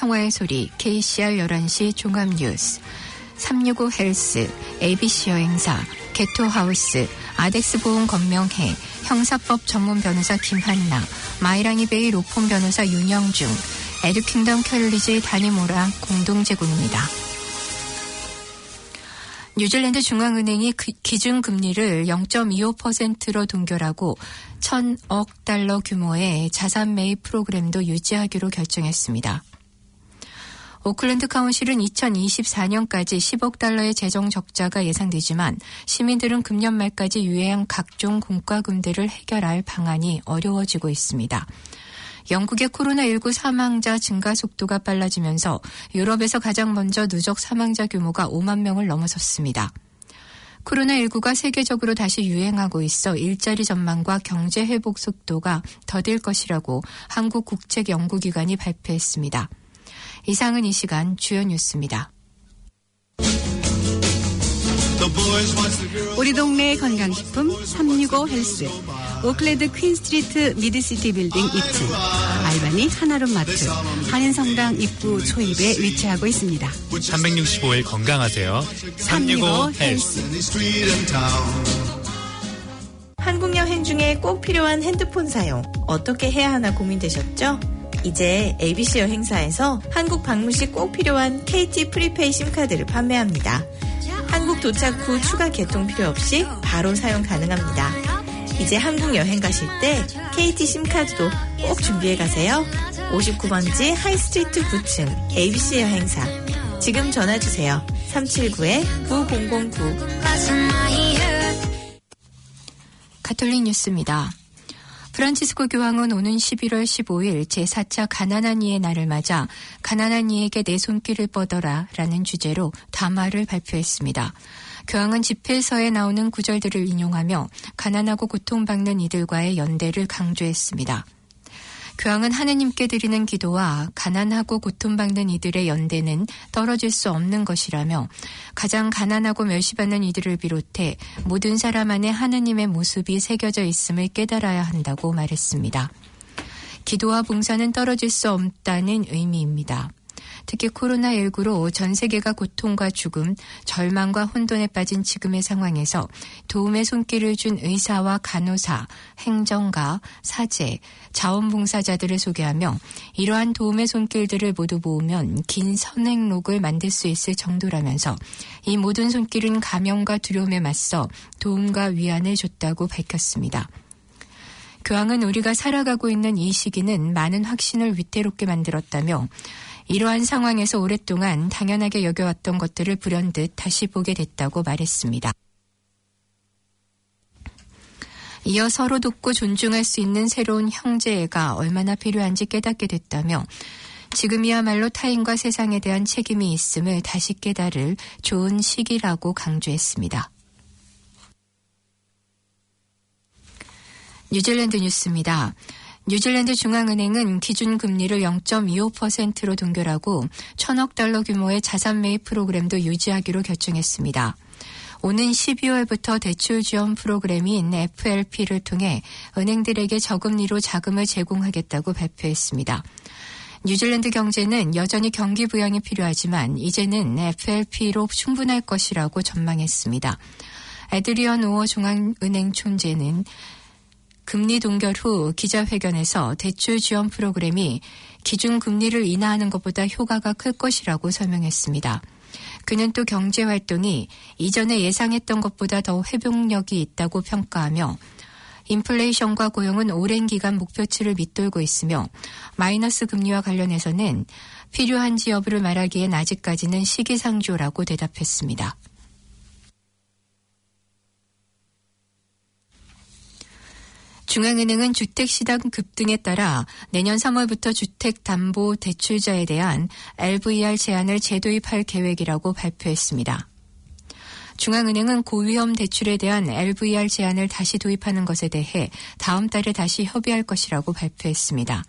평화의 소리, KCR 11시 종합뉴스, 365 헬스, ABC 여행사, 게토하우스, 아덱스 보험 건명회, 형사법 전문 변호사 김한나, 마이랑이 베이 로펌 변호사 윤영중, 에듀킹덤 컬리지 다니모라 공동 제공입니다. 뉴질랜드 중앙은행이 그 기준금리를 0.25%로 동결하고 1000억 달러 규모의 자산 매입 프로그램도 유지하기로 결정했습니다. 오클랜드 카운실은 2024년까지 10억 달러의 재정 적자가 예상되지만 시민들은 금년 말까지 유예한 각종 공과금들을 해결할 방안이 어려워지고 있습니다. 영국의 코로나19 사망자 증가 속도가 빨라지면서 유럽에서 가장 먼저 누적 사망자 규모가 5만 명을 넘어섰습니다. 코로나19가 세계적으로 다시 유행하고 있어 일자리 전망과 경제 회복 속도가 더딜 것이라고 한국국책연구기관이 발표했습니다. 이상은 이 시간 주요 뉴스입니다. 우리 동네 건강식품 365 헬스 오클랜드 퀸스트리트 미드시티 빌딩 2층 알바니 하나로 마트 한인성당 입구 초입에 위치하고 있습니다. 365일 건강하세요. 365 헬스. 한국 여행 중에 꼭 필요한 핸드폰 사용 어떻게 해야 하나 고민되셨죠? 이제 ABC 여행사에서 한국 방문 시 꼭 필요한 KT prepay 심카드를 판매합니다. 한국 도착 후 추가 개통 필요 없이 바로 사용 가능합니다. 이제 한국 여행 가실 때 KT 심카드도 꼭 준비해 가세요. 59번지 하이스트리트 9층 ABC 여행사. 지금 전화 주세요. 379-9009. 가톨릭 뉴스입니다. 프란치스코 교황은 오는 11월 15일 제4차 가난한 이의 날을 맞아 가난한 이에게 내 손길을 뻗어라 라는 주제로 담화를 발표했습니다. 교황은 집회서에 나오는 구절들을 인용하며 가난하고 고통받는 이들과의 연대를 강조했습니다. 교황은 하느님께 드리는 기도와 가난하고 고통받는 이들의 연대는 떨어질 수 없는 것이라며 가장 가난하고 멸시받는 이들을 비롯해 모든 사람 안에 하느님의 모습이 새겨져 있음을 깨달아야 한다고 말했습니다. 기도와 봉사는 떨어질 수 없다는 의미입니다. 특히 코로나19로 전 세계가 고통과 죽음, 절망과 혼돈에 빠진 지금의 상황에서 도움의 손길을 준 의사와 간호사, 행정가, 사제, 자원봉사자들을 소개하며 이러한 도움의 손길들을 모두 모으면 긴 선행록을 만들 수 있을 정도라면서 이 모든 손길은 감염과 두려움에 맞서 도움과 위안을 줬다고 밝혔습니다. 교황은 우리가 살아가고 있는 이 시기는 많은 확신을 위태롭게 만들었다며 이러한 상황에서 오랫동안 당연하게 여겨왔던 것들을 불현듯 다시 보게 됐다고 말했습니다. 이어 서로 돕고 존중할 수 있는 새로운 형제애가 얼마나 필요한지 깨닫게 됐다며 지금이야말로 타인과 세상에 대한 책임이 있음을 다시 깨달을 좋은 시기라고 강조했습니다. 뉴질랜드 뉴스입니다. 뉴질랜드 중앙은행은 기준 금리를 0.25%로 동결하고 천억 달러 규모의 자산 매입 프로그램도 유지하기로 결정했습니다. 오는 12월부터 대출 지원 프로그램인 FLP를 통해 은행들에게 저금리로 자금을 제공하겠다고 발표했습니다. 뉴질랜드 경제는 여전히 경기 부양이 필요하지만 이제는 FLP로 충분할 것이라고 전망했습니다. 에드리언 오어 중앙은행 총재는 금리 동결 후 기자회견에서 대출 지원 프로그램이 기준 금리를 인하하는 것보다 효과가 클 것이라고 설명했습니다. 그는 또 경제 활동이 이전에 예상했던 것보다 더 회복력이 있다고 평가하며 인플레이션과 고용은 오랜 기간 목표치를 밑돌고 있으며 마이너스 금리와 관련해서는 필요한지 여부를 말하기엔 아직까지는 시기상조라고 대답했습니다. 중앙은행은 주택시장 급등에 따라 내년 3월부터 주택담보 대출자에 대한 LVR 제한을 재도입할 계획이라고 발표했습니다. 중앙은행은 고위험 대출에 대한 LVR 제한을 다시 도입하는 것에 대해 다음 달에 다시 협의할 것이라고 발표했습니다.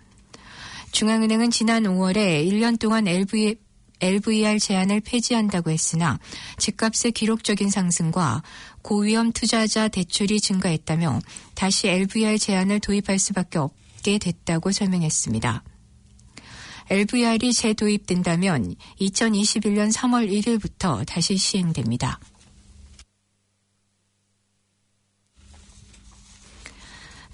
중앙은행은 지난 5월에 1년 동안 LV, LVR 제한을 폐지한다고 했으나 집값의 기록적인 상승과 고위험 투자자 대출이 증가했다며 다시 LVR 제한을 도입할 수밖에 없게 됐다고 설명했습니다. LVR이 재도입된다면 2021년 3월 1일부터 다시 시행됩니다.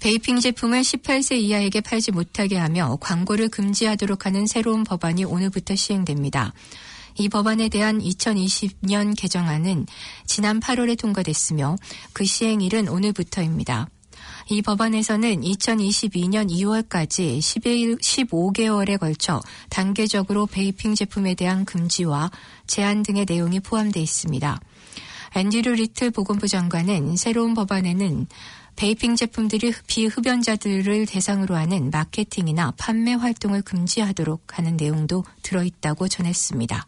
베이핑 제품을 18세 이하에게 팔지 못하게 하며 광고를 금지하도록 하는 새로운 법안이 오늘부터 시행됩니다. 이 법안에 대한 2020년 개정안은 지난 8월에 통과됐으며 그 시행일은 오늘부터입니다. 이 법안에서는 2022년 2월까지 11, 15개월에 걸쳐 단계적으로 베이핑 제품에 대한 금지와 제한 등의 내용이 포함되어 있습니다. 앤드류 리틀 보건부 장관은 새로운 법안에는 vaping 제품들이 비흡연자들을 대상으로 하는 마케팅이나 판매 활동을 금지하도록 하는 내용도 들어있다고 전했습니다.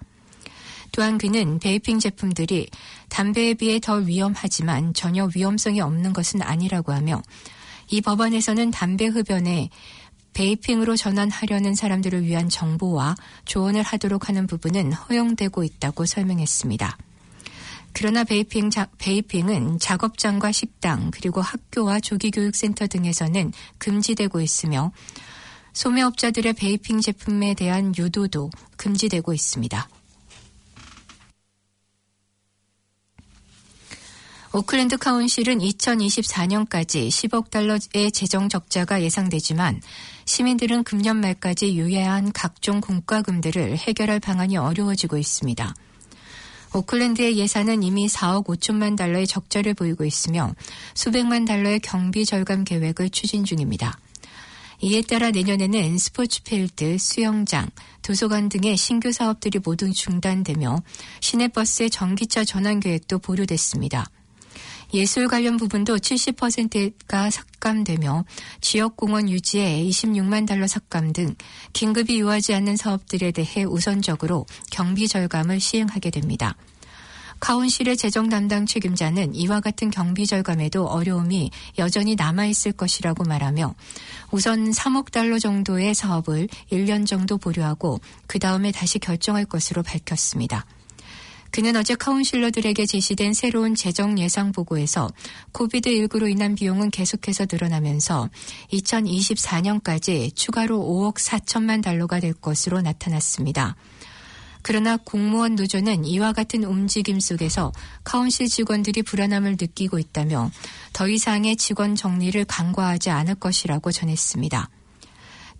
또한 그는 vaping 제품들이 담배에 비해 덜 위험하지만 전혀 위험성이 없는 것은 아니라고 하며 이 법안에서는 담배 흡연에 vaping으로 전환하려는 사람들을 위한 정보와 조언을 하도록 하는 부분은 허용되고 있다고 설명했습니다. 그러나 vaping 자, vaping은 작업장과 식당 그리고 학교와 조기교육센터 등에서는 금지되고 있으며 소매업자들의 vaping 제품에 대한 유도도 금지되고 있습니다. 오클랜드 Council은 2024년까지 10억 달러의 재정 적자가 예상되지만 시민들은 금년 말까지 유예한 각종 공과금들을 해결할 방안이 어려워지고 있습니다. 오클랜드의 예산은 이미 4억 5천만 달러의 적자를 보이고 있으며 수백만 달러의 경비 절감 계획을 추진 중입니다. 이에 따라 내년에는 스포츠 필드, 수영장, 도서관 등의 신규 사업들이 모두 중단되며 시내버스의 전기차 전환 계획도 보류됐습니다. 예술 관련 부분도 70%가 삭감되며 지역공원 유지에 26만 달러 삭감 등 긴급이 요하지 않는 사업들에 대해 우선적으로 경비 절감을 시행하게 됩니다. Council의 재정 담당 책임자는 이와 같은 경비 절감에도 어려움이 여전히 남아있을 것이라고 말하며 우선 3억 달러 정도의 사업을 1년 정도 보류하고 그 다음에 다시 결정할 것으로 밝혔습니다. 그는 어제 councillor들에게 제시된 새로운 재정 예상 보고에서 코비드19로 인한 비용은 계속해서 늘어나면서 2024년까지 추가로 5억 4천만 달러가 될 것으로 나타났습니다. 그러나 공무원 노조는 이와 같은 움직임 속에서 카운실 직원들이 불안함을 느끼고 있다며 더 이상의 직원 정리를 강화하지 않을 것이라고 전했습니다.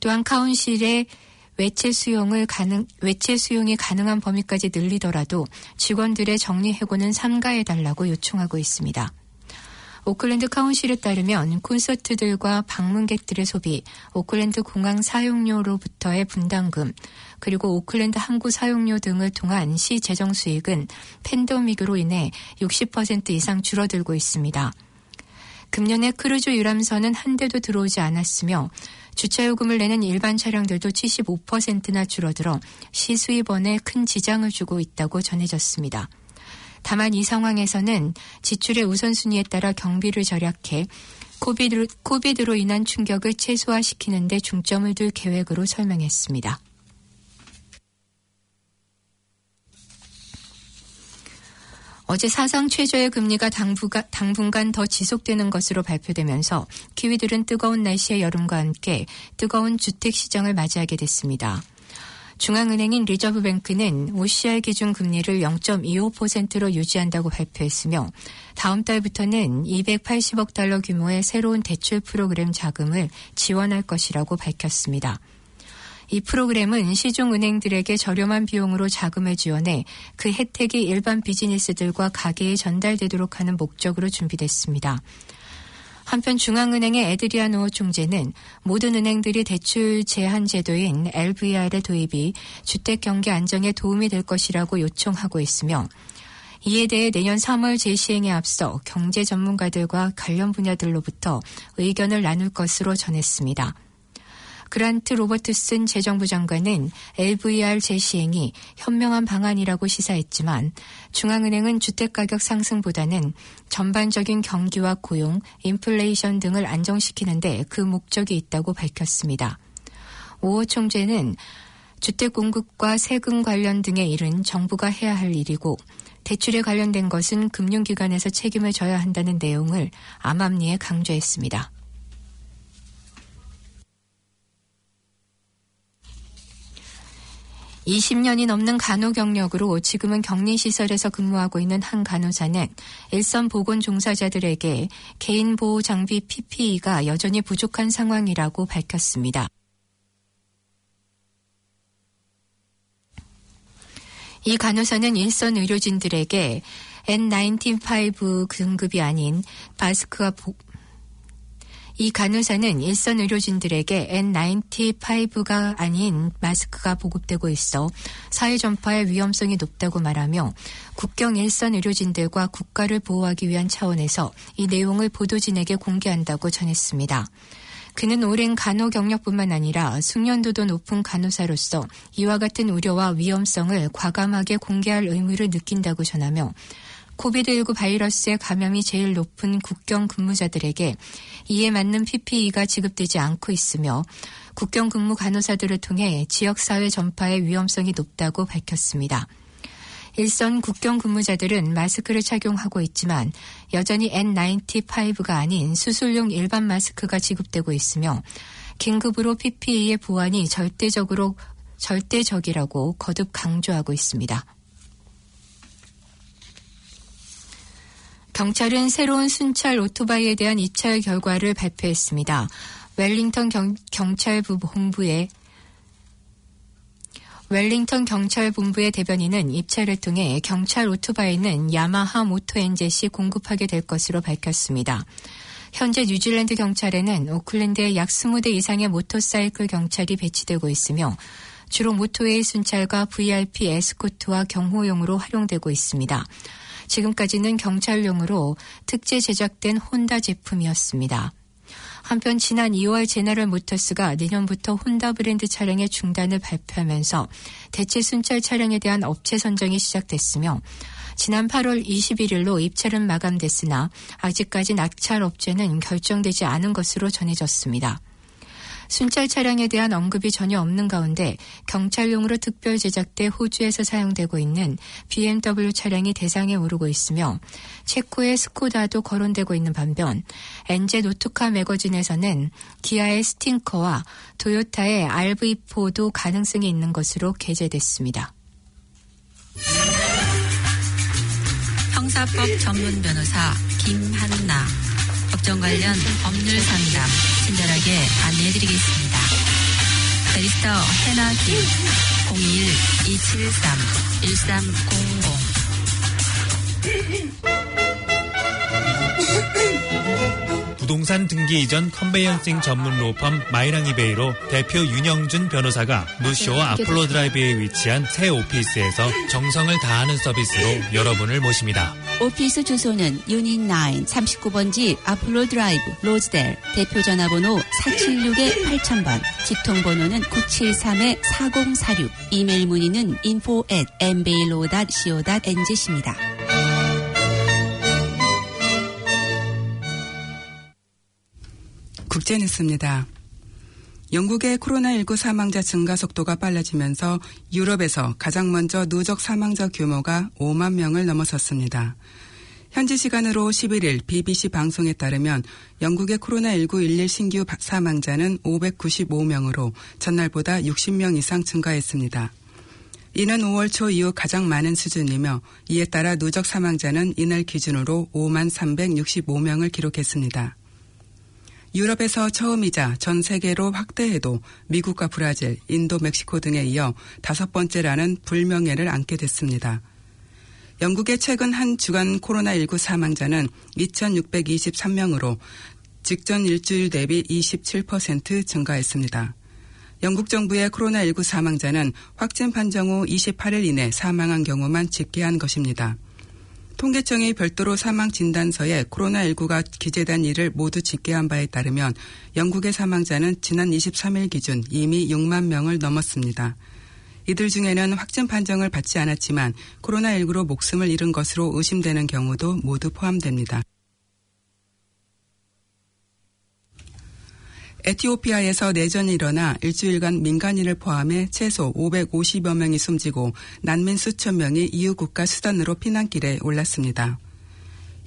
또한 카운실의 외채 수용을 가능, 외채 수용이 가능한 범위까지 늘리더라도 직원들의 정리 해고는 삼가해 달라고 요청하고 있습니다. 오클랜드 카운실에 따르면 콘서트들과 방문객들의 소비, 오클랜드 공항 사용료로부터의 분담금, 그리고 오클랜드 항구 사용료 등을 통한 시 재정 수익은 팬데믹으로 인해 60% 이상 줄어들고 있습니다. 금년에 크루즈 유람선은 한 대도 들어오지 않았으며 주차 요금을 내는 일반 차량들도 75%나 줄어들어 시수입원에 큰 지장을 주고 있다고 전해졌습니다. 다만 이 상황에서는 지출의 우선순위에 따라 경비를 절약해 코비드로, 코비드로 인한 충격을 최소화시키는 데 중점을 둘 계획으로 설명했습니다. 어제 사상 최저의 금리가 당부가, 당분간 더 지속되는 것으로 발표되면서 키위들은 뜨거운 날씨의 여름과 함께 뜨거운 주택 시장을 맞이하게 됐습니다. 중앙은행인 리저브뱅크는 OCR 기준 금리를 0.25%로 유지한다고 발표했으며 다음 달부터는 280억 달러 규모의 새로운 대출 프로그램 자금을 지원할 것이라고 밝혔습니다. 이 프로그램은 시중은행들에게 저렴한 비용으로 자금을 지원해 그 혜택이 일반 비즈니스들과 가게에 전달되도록 하는 목적으로 준비됐습니다. 한편 중앙은행의 에드리아노 총재는 모든 은행들이 대출 제한 제도인 LVR의 도입이 주택 경기 안정에 도움이 될 것이라고 요청하고 있으며 이에 대해 내년 3월 재시행에 앞서 경제 전문가들과 관련 분야들로부터 의견을 나눌 것으로 전했습니다. 그란트 로버트슨 재정부 장관은 LVR 재시행이 현명한 방안이라고 시사했지만 중앙은행은 주택가격 상승보다는 전반적인 경기와 고용, 인플레이션 등을 안정시키는데 그 목적이 있다고 밝혔습니다. 오 총재는 주택 공급과 세금 관련 등의 일은 정부가 해야 할 일이고 대출에 관련된 것은 금융기관에서 책임을 져야 한다는 내용을 암암리에 강조했습니다. 20년이 넘는 간호 경력으로 지금은 격리시설에서 근무하고 있는 한 간호사는 일선 보건 종사자들에게 개인 보호 장비 PPE가 여전히 부족한 상황이라고 밝혔습니다. 이 간호사는 일선 의료진들에게 N95 등급이 아닌 마스크와 보, 이 간호사는 일선 의료진들에게 N95가 아닌 마스크가 보급되고 있어 사회 전파의 위험성이 높다고 말하며 국경 일선 의료진들과 국가를 보호하기 위한 차원에서 이 내용을 보도진에게 공개한다고 전했습니다. 그는 오랜 간호 경력뿐만 아니라 숙련도도 높은 간호사로서 이와 같은 우려와 위험성을 과감하게 공개할 의무를 느낀다고 전하며 코비드19 바이러스의 감염이 제일 높은 국경 근무자들에게 이에 맞는 PPE가 지급되지 않고 있으며 국경 근무 간호사들을 통해 지역사회 전파의 위험성이 높다고 밝혔습니다. 일선 국경 근무자들은 마스크를 착용하고 있지만 여전히 N95가 아닌 수술용 일반 마스크가 지급되고 있으며 긴급으로 PPE의 보완이 절대적으로 절대적이라고 거듭 강조하고 있습니다. 경찰은 새로운 순찰 오토바이에 대한 입찰 결과를 발표했습니다. 웰링턴 경, 경찰본부의 웰링턴 경찰본부의 대변인은 입찰을 통해 경찰 오토바이는 야마하 모토엔젯이 공급하게 될 것으로 밝혔습니다. 현재 뉴질랜드 경찰에는 오클랜드에 약 20대 이상의 모터사이클 경찰이 배치되고 있으며 주로 motorway 순찰과 VIP 에스코트와 경호용으로 활용되고 있습니다. 지금까지는 경찰용으로 특제 제작된 혼다 제품이었습니다. 한편 지난 2월 제너럴 모터스가 내년부터 혼다 브랜드 차량의 중단을 발표하면서 대체 순찰 차량에 대한 업체 선정이 시작됐으며 지난 8월 21일로 입찰은 마감됐으나 아직까지 낙찰 업체는 결정되지 않은 것으로 전해졌습니다. 순찰 차량에 대한 언급이 전혀 없는 가운데 경찰용으로 특별 제작돼 호주에서 사용되고 있는 BMW 차량이 대상에 오르고 있으며 체코의 스코다도 거론되고 있는 반면 엔제 노트카 매거진에서는 기아의 스팅커와 도요타의 RV4도 가능성이 있는 것으로 게재됐습니다. 형사법 전문 변호사 김한나 법정 관련 법률 상담 친절하게 안내해드리겠습니다. Barrister 해나 김 01-273-1300 부동산 등기 이전 conveyancing 전문 로펌 마이랑이베이로 대표 윤영준 변호사가 무쇼 아폴로 드라이브에 위치한 새 오피스에서 정성을 다하는 서비스로 여러분을 모십니다. 오피스 주소는 유닛 9 39번지 아폴로 드라이브 로즈델 대표 전화번호 476-8000번 직통번호는 973-4046 이메일 문의는 info at mblo.co.nz입니다. 국제뉴스입니다. 영국의 코로나19 사망자 증가 속도가 빨라지면서 유럽에서 가장 먼저 누적 사망자 규모가 5만 명을 넘어섰습니다. 현지 시간으로 11일 BBC 방송에 따르면 영국의 코로나19 일일 신규 사망자는 595명으로 전날보다 60명 이상 증가했습니다. 이는 5월 초 이후 가장 많은 수준이며 이에 따라 누적 사망자는 이날 기준으로 5만 365명을 기록했습니다. 유럽에서 처음이자 전 세계로 확대해도 미국과 브라질, 인도, 멕시코 등에 이어 다섯 번째라는 불명예를 안게 됐습니다. 영국의 최근 한 주간 코로나19 사망자는 2,623명으로 직전 일주일 대비 27% 증가했습니다. 영국 정부의 코로나19 사망자는 확진 판정 후 28일 이내 사망한 경우만 집계한 것입니다. 통계청이 별도로 사망 진단서에 코로나19가 기재된 일을 모두 집계한 바에 따르면 영국의 사망자는 지난 23일 기준 이미 6만 명을 넘었습니다. 이들 중에는 확진 판정을 받지 않았지만 코로나19로 목숨을 잃은 것으로 의심되는 경우도 모두 포함됩니다. 에티오피아에서 내전이 일어나 일주일간 민간인을 포함해 최소 550여 명이 숨지고 난민 수천 명이 이웃 국가 수단으로 피난길에 올랐습니다.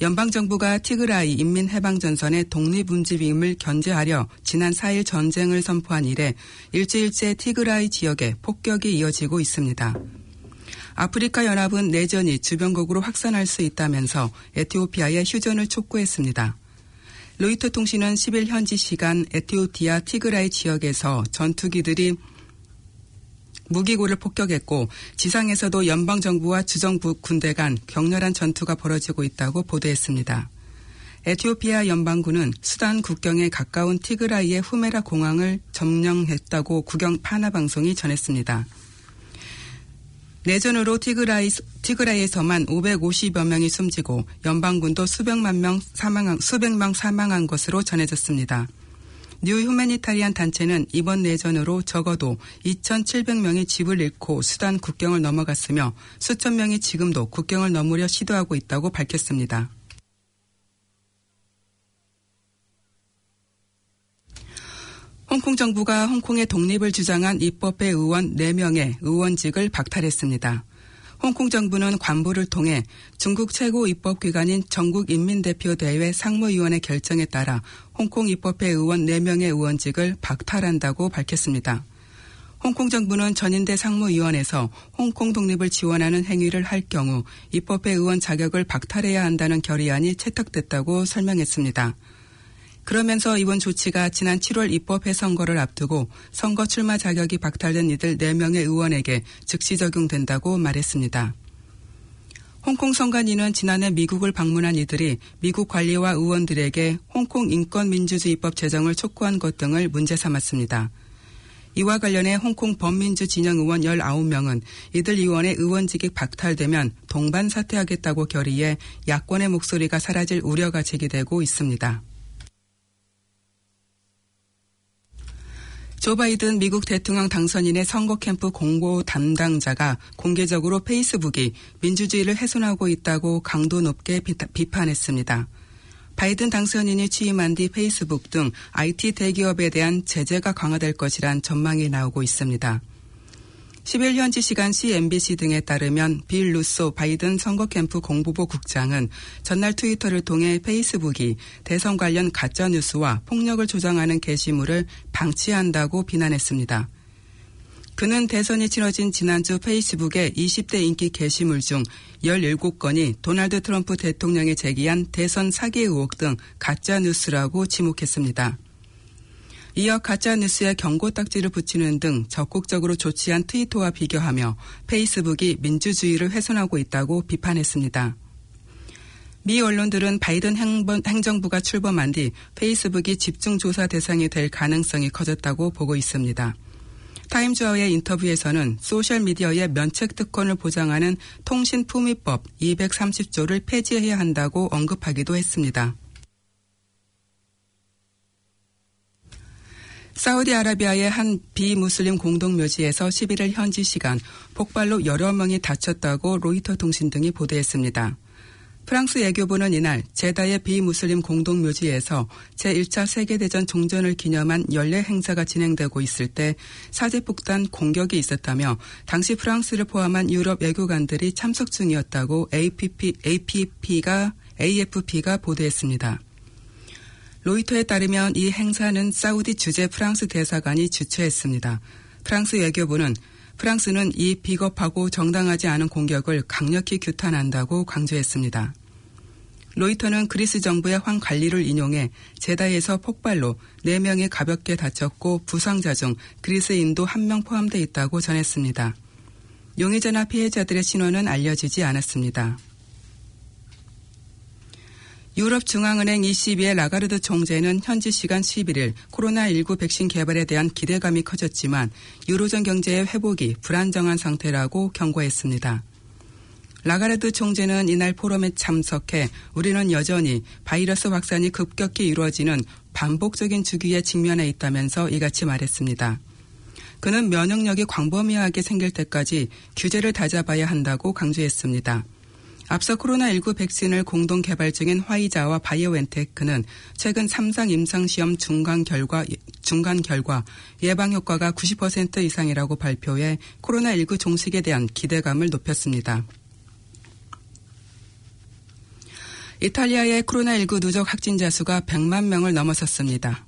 연방정부가 티그라이 인민해방전선의 독립운집임을 견제하려 지난 4일 전쟁을 선포한 이래 일주일째 티그라이 지역에 폭격이 이어지고 있습니다. 아프리카 연합은 내전이 주변국으로 확산할 수 있다면서 에티오피아의 휴전을 촉구했습니다. 로이터 통신은 10일 현지 시간 에티오피아 티그라이 지역에서 전투기들이 무기고를 폭격했고 지상에서도 연방 정부와 주정부 군대 간 격렬한 전투가 벌어지고 있다고 보도했습니다. 에티오피아 연방군은 수단 국경에 가까운 티그라이의 후메라 공항을 점령했다고 국영 파나 방송이 전했습니다. 내전으로 티그라이, 티그라이에서만 550여 명이 숨지고 연방군도 수백만 명 사망한, 수백 명 사망한 것으로 전해졌습니다. New Humanitarian 단체는 이번 내전으로 적어도 2,700명이 집을 잃고 수단 국경을 넘어갔으며 수천 명이 지금도 국경을 넘으려 시도하고 있다고 밝혔습니다. 홍콩 정부가 홍콩의 독립을 주장한 입법회 의원 4명의 의원직을 박탈했습니다. 홍콩 정부는 관보를 통해 중국 최고 입법기관인 전국인민대표대회 상무위원회 결정에 따라 홍콩 입법회 의원 4명의 의원직을 박탈한다고 밝혔습니다. 홍콩 정부는 전인대 상무위원회에서 홍콩 독립을 지원하는 행위를 할 경우 입법회 의원 자격을 박탈해야 한다는 결의안이 채택됐다고 설명했습니다. 그러면서 이번 조치가 지난 7월 입법회 선거를 앞두고 선거 출마 자격이 박탈된 이들 4명의 의원에게 즉시 적용된다고 말했습니다. 홍콩 선관위는 지난해 미국을 방문한 이들이 미국 관리와 의원들에게 홍콩 인권민주주의법 제정을 촉구한 것 등을 문제 삼았습니다. 이와 관련해 홍콩 범민주 진영 의원 19명은 이들 의원의 의원직이 박탈되면 동반 사퇴하겠다고 결의해 야권의 목소리가 사라질 우려가 제기되고 있습니다. 조 바이든 미국 대통령 당선인의 선거 캠프 공보 담당자가 공개적으로 페이스북이 민주주의를 훼손하고 있다고 강도 높게 비판했습니다. 바이든 당선인이 취임한 뒤 페이스북 등 IT 대기업에 대한 제재가 강화될 것이란 전망이 나오고 있습니다. 10일 현지 시간 CNBC 등에 따르면 빌 루소 바이든 선거 캠프 공보부 국장은 전날 트위터를 통해 페이스북이 대선 관련 가짜 뉴스와 폭력을 조장하는 게시물을 방치한다고 비난했습니다. 그는 대선이 치러진 지난주 페이스북의 20대 인기 게시물 중 17건이 도널드 트럼프 대통령이 제기한 대선 사기 의혹 등 가짜 뉴스라고 지목했습니다. 이어 가짜뉴스에 경고 딱지를 붙이는 등 적극적으로 조치한 트위터와 비교하며 페이스북이 민주주의를 훼손하고 있다고 비판했습니다. 미 언론들은 바이든 행정부가 출범한 뒤 페이스북이 집중조사 대상이 될 가능성이 커졌다고 보고 있습니다. 타임즈와의 인터뷰에서는 소셜미디어의 면책 특권을 보장하는 통신품위법 230조를 폐지해야 한다고 언급하기도 했습니다. 사우디아라비아의 한 비무슬림 공동묘지에서 11일 현지 시간 폭발로 여러 명이 다쳤다고 로이터 통신 등이 보도했습니다. 프랑스 외교부는 이날 제다의 비무슬림 공동묘지에서 제1차 세계대전 종전을 기념한 연례 행사가 진행되고 있을 때 사제폭탄 공격이 있었다며 당시 프랑스를 포함한 유럽 외교관들이 참석 중이었다고 APP, APP가 AFP가 보도했습니다. 로이터에 따르면 이 행사는 사우디 주재 프랑스 대사관이 주최했습니다. 프랑스 외교부는 프랑스는 이 비겁하고 정당하지 않은 공격을 강력히 규탄한다고 강조했습니다. 로이터는 그리스 정부의 황 관리를 인용해 제다에서 폭발로 4명이 가볍게 다쳤고 부상자 중 그리스인도 1명 포함되어 있다고 전했습니다. 용의자나 피해자들의 신원은 알려지지 않았습니다. 유럽중앙은행 ECB의 라가르드 총재는 현지 시간 11일 코로나19 백신 개발에 대한 기대감이 커졌지만 유로존 경제의 회복이 불안정한 상태라고 경고했습니다. 라가르드 총재는 이날 포럼에 참석해 우리는 여전히 바이러스 확산이 급격히 이루어지는 반복적인 주기에 직면해 있다면서 이같이 말했습니다. 그는 면역력이 광범위하게 생길 때까지 규제를 다잡아야 한다고 강조했습니다. 앞서 코로나19 백신을 공동 개발 중인 화이자와 바이오엔테크는 최근 3상 임상시험 중간 결과, 중간 결과 예방 효과가 90% 이상이라고 발표해 코로나19 종식에 대한 기대감을 높였습니다. 이탈리아의 코로나19 누적 확진자 수가 100만 명을 넘어섰습니다.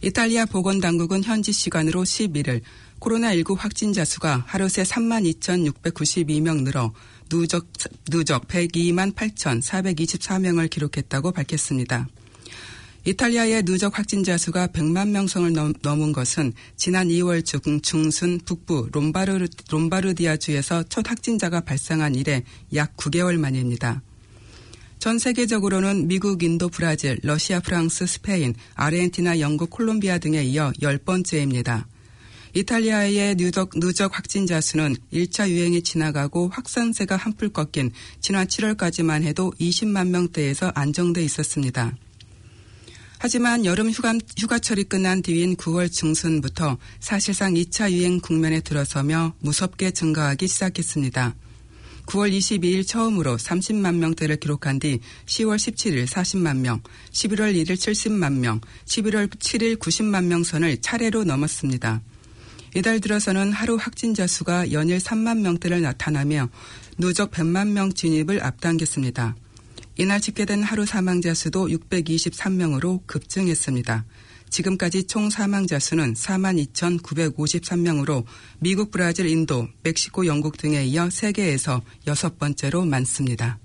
이탈리아 보건당국은 현지 시간으로 11일 코로나19 확진자 수가 하루 새 3만 2,692명 늘어 누적, 누적 102만 8,424명을 기록했다고 밝혔습니다. 이탈리아의 누적 확진자 수가 100만 명성을 넘 은 것은 지난 2월 중, 중순 북부 롬바르, 롬바르디아주에서 첫 확진자가 발생한 이래 약 9개월 만입니다. 전 세계적으로는 미국, 인도, 브라질, 러시아, 프랑스, 스페인, 아르헨티나, 영국, 콜롬비아 등에 이어 10번째입니다. 이탈리아의 누적, 누적 확진자 수는 1차 유행이 지나가고 확산세가 한풀 꺾인 지난 7월까지만 해도 20만 명대에서 안정돼 있었습니다. 하지만 여름 휴가, 휴가 철이 끝난 뒤인 9월 중순부터 사실상 2차 유행 국면에 들어서며 무섭게 증가하기 시작했습니다. 9월 22일 처음으로 30만 명대를 기록한 뒤 10월 17일 40만 명, 11월 1일 70만 명, 11월 7일 90만 명 선을 차례로 넘었습니다. 이달 들어서는 하루 확진자 수가 연일 3만 명대를 나타나며 누적 100만 명 진입을 앞당겼습니다. 이날 집계된 하루 사망자 수도 623명으로 급증했습니다. 지금까지 총 사망자 수는 4만 2,953명으로 미국, 브라질, 인도, 멕시코, 영국 등에 이어 세계에서 여섯 번째로 많습니다.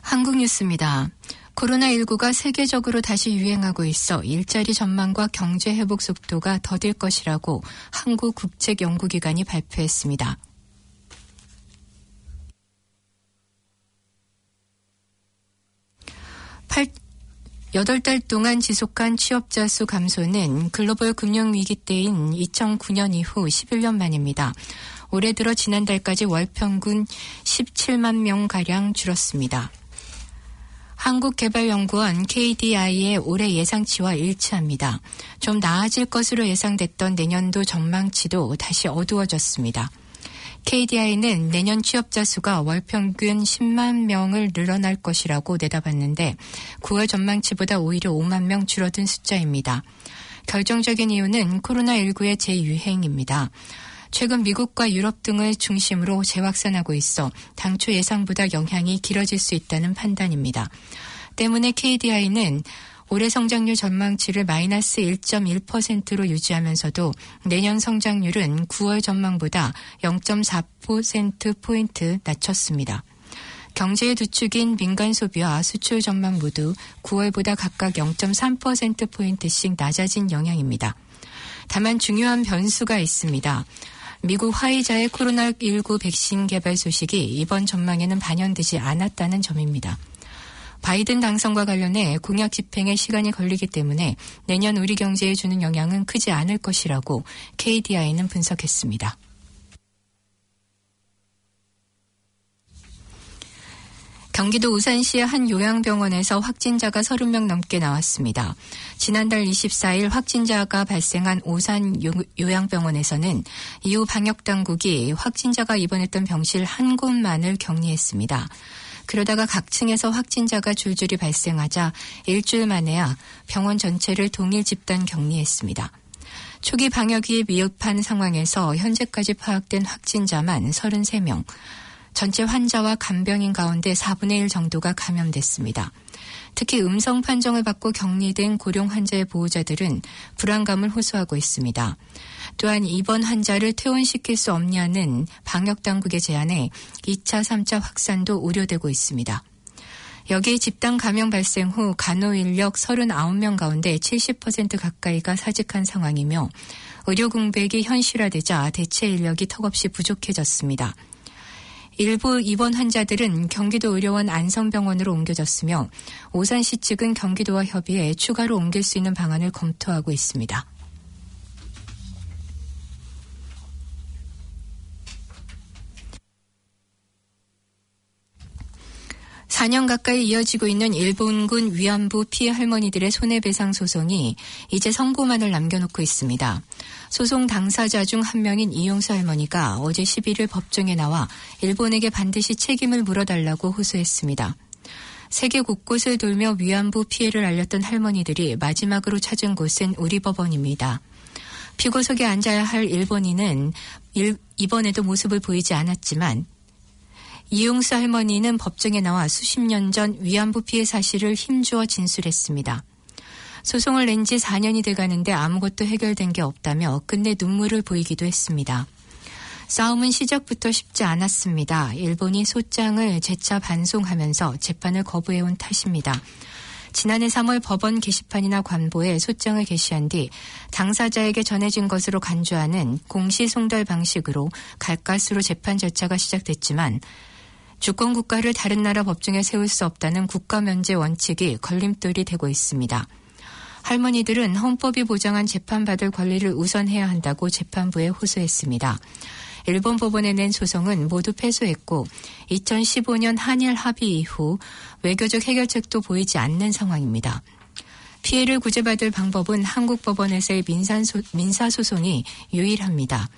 한국 뉴스입니다. 코로나19가 세계적으로 다시 유행하고 있어 일자리 전망과 경제 회복 속도가 더딜 것이라고 한국 국책 연구기관이 발표했습니다. 8달 동안 지속한 취업자 수 감소는 글로벌 금융위기 때인 2009년 이후 11년 만입니다. 올해 들어 지난달까지 월 평균 17만 명가량 줄었습니다. 한국개발연구원 KDI의 올해 예상치와 일치합니다. 좀 나아질 것으로 예상됐던 내년도 전망치도 다시 어두워졌습니다. KDI는 내년 취업자 수가 월 평균 10만 명을 늘어날 것이라고 내다봤는데 9월 전망치보다 오히려 5만 명 줄어든 숫자입니다. 결정적인 이유는 코로나19의 재유행입니다. 최근 미국과 유럽 등을 중심으로 재확산하고 있어 당초 예상보다 영향이 길어질 수 있다는 판단입니다. 때문에 KDI는 올해 성장률 전망치를 마이너스 1.1%로 유지하면서도 내년 성장률은 9월 전망보다 0.4%포인트 낮췄습니다. 경제의 두 축인 민간 소비와 수출 전망 모두 9월보다 각각 0.3%포인트씩 낮아진 영향입니다. 다만 중요한 변수가 있습니다. 미국 화이자의 코로나19 백신 개발 소식이 이번 전망에는 반영되지 않았다는 점입니다. 바이든 당선과 관련해 공약 집행에 시간이 걸리기 때문에 내년 우리 경제에 주는 영향은 크지 않을 것이라고 KDI는 분석했습니다. 경기도 우산시의 한 요양병원에서 확진자가 30명 넘게 나왔습니다. 지난달 24일 확진자가 발생한 오산 요양병원에서는 이후 방역당국이 확진자가 입원했던 병실 한 곳만을 격리했습니다. 그러다가 각 층에서 확진자가 줄줄이 발생하자 일주일 만에야 병원 전체를 동일 집단 격리했습니다. 초기 방역이 미흡한 상황에서 현재까지 파악된 확진자만 33명, 전체 환자와 간병인 가운데 4분의 1 정도가 감염됐습니다. 특히 음성 판정을 받고 격리된 고령 환자의 보호자들은 불안감을 호소하고 있습니다. 또한 입원 환자를 퇴원시킬 수 없냐는 방역당국의 제안에 2차, 3차 확산도 우려되고 있습니다. 여기에 집단 감염 발생 후 간호 인력 39명 가운데 70% 가까이가 사직한 상황이며 의료 공백이 현실화되자 대체 인력이 턱없이 부족해졌습니다. 일부 입원 환자들은 경기도 의료원 안성병원으로 옮겨졌으며 오산시 측은 경기도와 협의해 추가로 옮길 수 있는 방안을 검토하고 있습니다. 4년 가까이 이어지고 있는 일본군 위안부 피해 할머니들의 손해배상 소송이 이제 선고만을 남겨놓고 있습니다. 소송 당사자 중 한 명인 이용수 할머니가 어제 11일 법정에 나와 일본에게 반드시 책임을 물어달라고 호소했습니다. 세계 곳곳을 돌며 위안부 피해를 알렸던 할머니들이 마지막으로 찾은 곳은 우리 법원입니다. 피고석에 앉아야 할 일본인은 일, 이번에도 모습을 보이지 않았지만 이용수 할머니는 법정에 나와 수십 년 전 위안부 피해 사실을 힘주어 진술했습니다. 소송을 낸 지 4년이 돼가는데 아무것도 해결된 게 없다며 끝내 눈물을 보이기도 했습니다. 싸움은 시작부터 쉽지 않았습니다. 일본이 소장을 재차 반송하면서 재판을 거부해온 탓입니다. 지난해 3월 법원 게시판이나 관보에 소장을 게시한 뒤 당사자에게 전해진 것으로 간주하는 공시송달 방식으로 갈가스로 재판 절차가 시작됐지만 주권 국가를 다른 나라 법정에 세울 수 없다는 국가 면제 원칙이 걸림돌이 되고 있습니다. 할머니들은 헌법이 보장한 재판받을 권리를 우선해야 한다고 재판부에 호소했습니다. 일본 법원에 낸 소송은 모두 패소했고 2015년 한일 합의 이후 외교적 해결책도 보이지 않는 상황입니다. 피해를 구제받을 방법은 한국 법원에서의 민사소송이 유일합니다.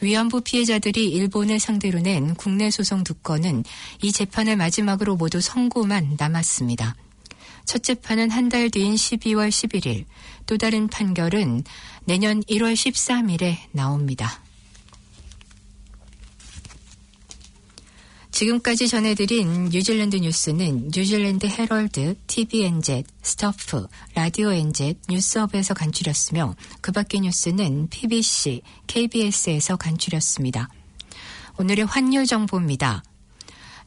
위안부 피해자들이 일본을 상대로 낸 국내 소송 두 건은 이 재판을 마지막으로 모두 선고만 남았습니다. 첫 재판은 한 달 뒤인 12월 11일, 또 다른 판결은 내년 1월 13일에 나옵니다. 지금까지 전해드린 뉴질랜드 뉴스는 뉴질랜드 헤럴드, TVNZ, Stuff, 라디오 NZ, Newshub에서 간추렸으며 그 밖의 뉴스는 PBC, KBS에서 간추렸습니다. 오늘의 환율 정보입니다.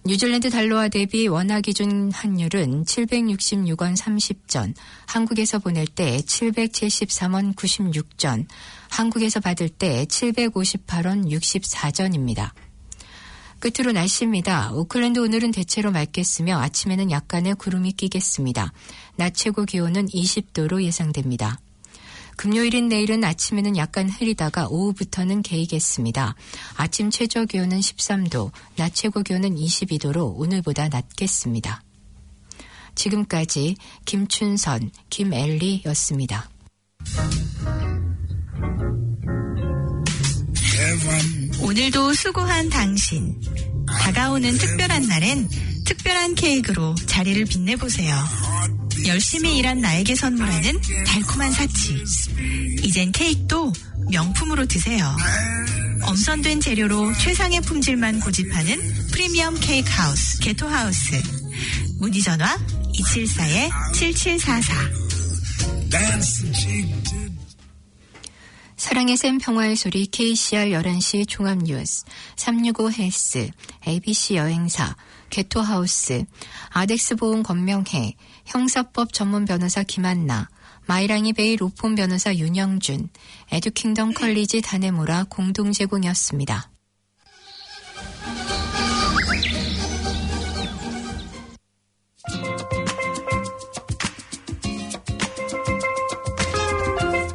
뉴질랜드 달러와 대비 원화 기준 환율은 766원 30전, 한국에서 보낼 때 773원 96전, 한국에서 받을 때 758원 64전입니다. 끝으로 날씨입니다. 오클랜드 오늘은 대체로 맑겠으며 아침에는 약간의 구름이 끼겠습니다. 낮 최고 기온은 20도로 예상됩니다. 금요일인 내일은 아침에는 약간 흐리다가 오후부터는 개이겠습니다. 아침 최저 기온은 13도, 낮 최고 기온은 22도로 오늘보다 낮겠습니다. 지금까지 김춘선, 김엘리였습니다. 오늘도 수고한 당신. 다가오는 특별한 날엔 특별한 케이크로 자리를 빛내보세요. 열심히 일한 나에게 선물하는 달콤한 사치. 이젠 케이크도 명품으로 드세요. 엄선된 재료로 최상의 품질만 고집하는 프리미엄 케이크 하우스, 게토 하우스. 문의 전화 274-7744. 사랑의 샘 평화의 소리 KCR 11시 종합뉴스 365 헬스 ABC 여행사 개토하우스 아덱스 보험 건명회 형사법 전문 변호사 김한나 마이랑이 베이 로폰 변호사 윤영준 에듀킹덤 컬리지 다네모라 공동 제공이었습니다.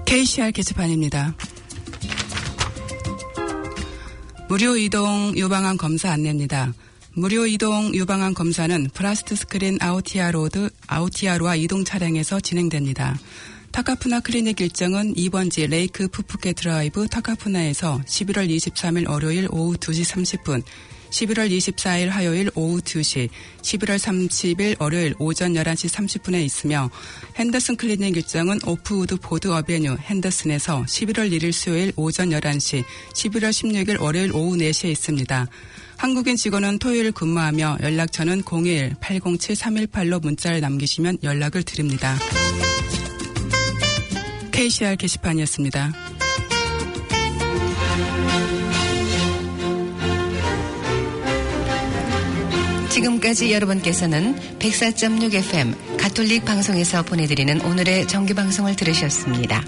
KCR 게시판입니다. 무료 이동 유방암 검사 안내입니다. 무료 이동 유방암 검사는 플라스트 스크린 아우티아 로드, 아우티아로와 이동 차량에서 진행됩니다. 타카푸나 클리닉 일정은 2번지 레이크 푸푸케 드라이브 타카푸나에서 11월 23일 월요일 오후 2시 30분, 11월 24일 화요일 오후 2시, 11월 30일 월요일 오전 11시 30분에 있으며 핸더슨 클리닉 일정은 오프우드 보드 어베뉴 핸더슨에서 11월 1일 수요일 오전 11시, 11월 16일 월요일 오후 4시에 있습니다. 한국인 직원은 토요일 근무하며 연락처는 021-807-318로 문자를 남기시면 연락을 드립니다. KCR 게시판이었습니다. 지금까지 여러분께서는 104.6 FM 가톨릭 방송에서 보내드리는 오늘의 정규 방송을 들으셨습니다.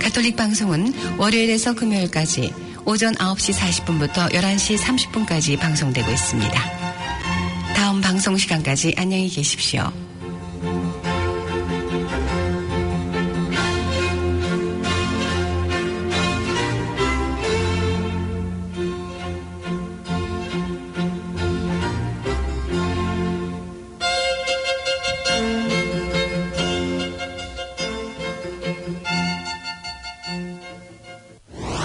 가톨릭 방송은 월요일에서 금요일까지 오전 9시 40분부터 11시 30분까지 방송되고 있습니다. 다음 방송 시간까지 안녕히 계십시오.